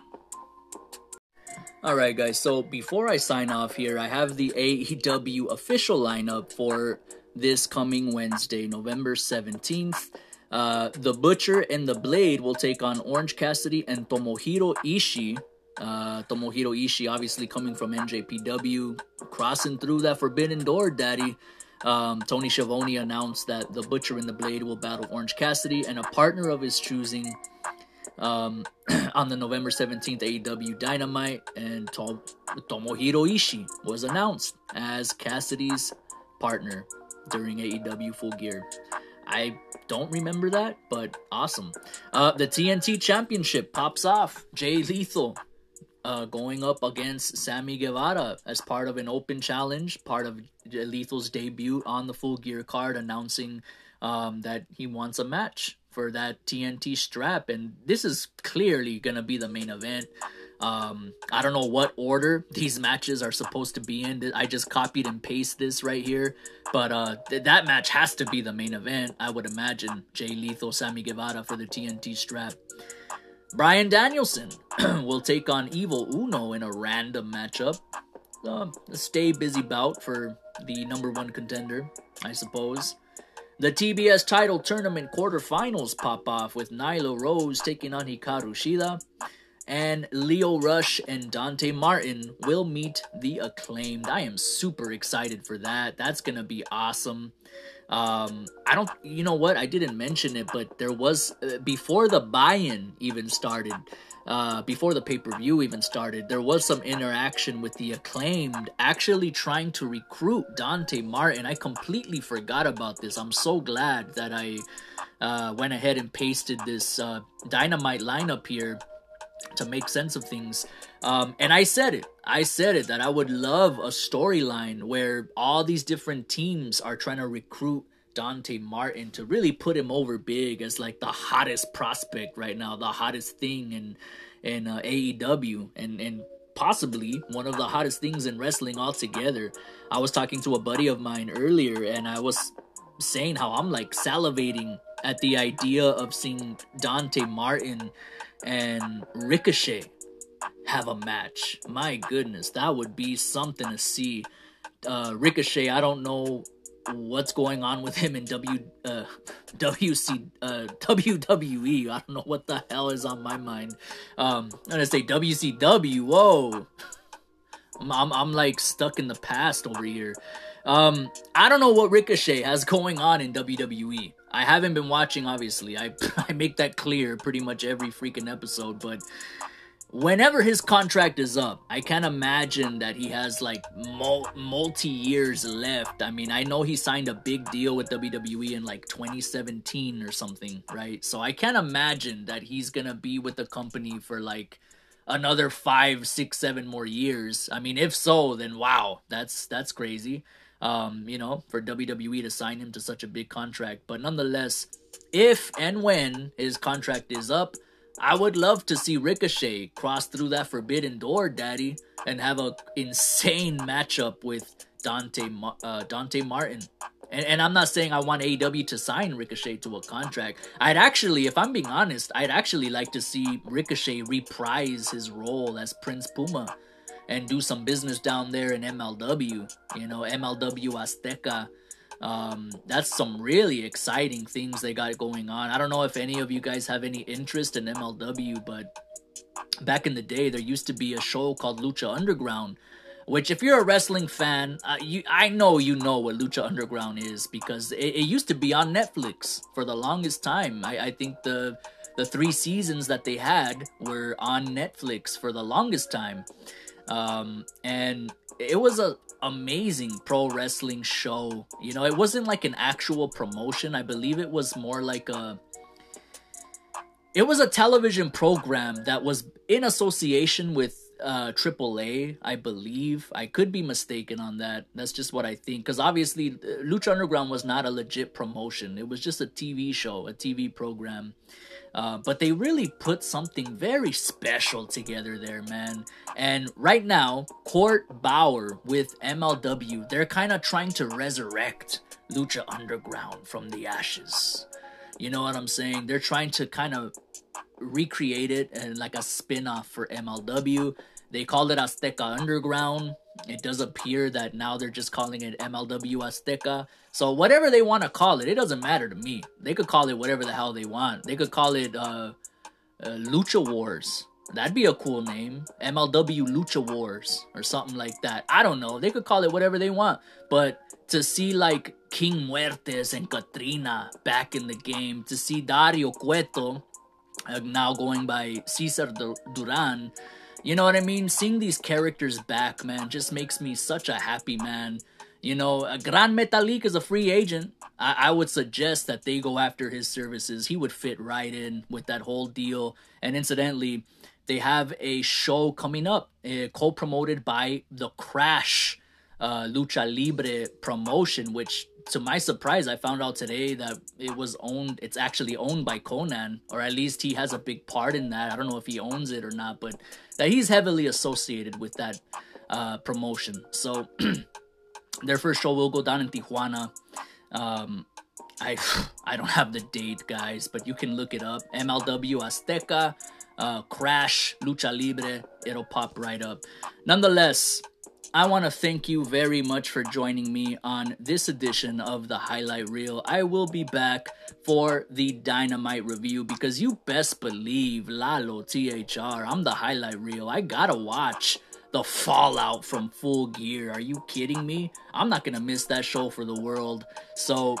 Alright, guys, so before I sign off here, I have the AEW official lineup for this coming Wednesday, November 17th. Uh, the Butcher and the Blade will take on Orange Cassidy and Tomohiro Ishii. Uh, Tomohiro Ishii, obviously coming from NJPW, crossing through that forbidden door, daddy. Um, Tony Schiavone announced that the Butcher and the Blade will battle Orange Cassidy and a partner of his choosing um, [clears throat] on the November 17th AEW Dynamite, and Tom- Tomohiro Ishii was announced as Cassidy's partner during AEW Full Gear. I don't remember that, but awesome. Uh, the TNT Championship pops off. Jay Lethal uh, going up against Sammy Guevara as part of an open challenge, part of Lethal's debut on the Full Gear card, announcing um, that he wants a match for that TNT strap, and this is clearly gonna be the main event. Um, I don't know what order these matches are supposed to be in. I just copied and pasted this right here, but uh, th- that match has to be the main event. I would imagine Jay Lethal, Sammy Guevara for the TNT strap. Bryan Danielson [clears throat] will take on Evil Uno in a random matchup. Uh, a stay busy bout for the number one contender, I suppose. The TBS title tournament quarterfinals pop off with Nyla Rose taking on Hikaru Shida, and Lio Rush and Dante Martin will meet the acclaimed. I am super excited for that. That's gonna be awesome. Um, I don't, you know what? I didn't mention it, but there was uh, before the buy-in even started uh, before the pay per view even started, there was some interaction with the acclaimed actually trying to recruit Dante Martin. I completely forgot about this. I'm so glad that I uh, went ahead and pasted this uh, dynamite lineup here to make sense of things. Um, and I said it. I said it that I would love a storyline where all these different teams are trying to recruit Dante Martin to really put him over big as like the hottest prospect right now, the hottest thing in in uh, AEW, and and possibly one of the hottest things in wrestling altogether. I was talking to a buddy of mine earlier, and I was saying how I'm like salivating at the idea of seeing Dante Martin and Ricochet have a match. My goodness, that would be something to see. Uh, Ricochet, I don't know what's going on with him in W uh, [laughs] WC uh, [laughs] WWE. I don't know what the hell is on my mind. Um, I'm gonna say WCW. Whoa, I'm, I'm, I'm like stuck in the past over here. Um, I don't know what Ricochet has going on in WWE. I haven't been watching, obviously. I [laughs] I make that clear pretty much every freaking episode, but whenever his contract is up, I can't imagine that he has like mul- multi years left. I mean, I know he signed a big deal with WWE in like 2017 or something, right? So I can't imagine that he's gonna be with the company for like another five, six, seven more years. I mean, if so, then wow, that's that's crazy. Um, you know, for WWE to sign him to such a big contract. But nonetheless, if and when his contract is up, I would love to see Ricochet cross through that forbidden door, Daddy, and have a insane matchup with Dante uh, Dante Martin. And, and I'm not saying I want AEW to sign Ricochet to a contract. I'd actually, if I'm being honest, I'd actually like to see Ricochet reprise his role as Prince Puma and do some business down there in MLW. You know, MLW Azteca um, that's some really exciting things they got going on. I don't know if any of you guys have any interest in MLW, but back in the day, there used to be a show called Lucha Underground, which if you're a wrestling fan, uh, you I know you know what Lucha Underground is because it, it used to be on Netflix for the longest time. I, I think the the three seasons that they had were on Netflix for the longest time, um, and it was a amazing pro wrestling show. You know, it wasn't like an actual promotion. I believe it was more like a it was a television program that was in association with uh AAA, I believe. I could be mistaken on that. That's just what I think cuz obviously uh, Lucha Underground was not a legit promotion. It was just a TV show, a TV program. Uh, but they really put something very special together there, man. And right now, Court Bauer with MLW, they're kind of trying to resurrect Lucha Underground from the ashes. You know what I'm saying? They're trying to kind of recreate it and like a spin-off for MLW. They called it Azteca Underground. It does appear that now they're just calling it MLW Azteca. So whatever they want to call it, it doesn't matter to me. They could call it whatever the hell they want. They could call it uh, uh, Lucha Wars. That'd be a cool name. MLW Lucha Wars or something like that. I don't know. They could call it whatever they want. But to see like King Muertes and Catrina back in the game, to see Dario Cueto uh, now going by Cesar Duran, you know what I mean? Seeing these characters back, man, just makes me such a happy man. You know, Gran Metalik is a free agent. I, I would suggest that they go after his services. He would fit right in with that whole deal. And incidentally, they have a show coming up, uh, co-promoted by the Crash uh, Lucha Libre promotion, which to my surprise, I found out today that it was owned. It's actually owned by Conan, or at least he has a big part in that. I don't know if he owns it or not, but that he's heavily associated with that uh, promotion. So [clears throat] their first show will go down in Tijuana. Um, I [sighs] I don't have the date, guys, but you can look it up. MLW Azteca, uh, Crash, Lucha Libre. It'll pop right up. Nonetheless, I want to thank you very much for joining me on this edition of the Highlight Reel. I will be back for the Dynamite review because you best believe Lalo THR. I'm the Highlight Reel. I gotta watch the fallout from Full Gear. Are you kidding me? I'm not gonna miss that show for the world. So,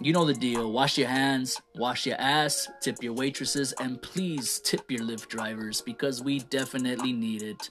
you know the deal. Wash your hands, wash your ass, tip your waitresses, and please tip your Lyft drivers because we definitely need it.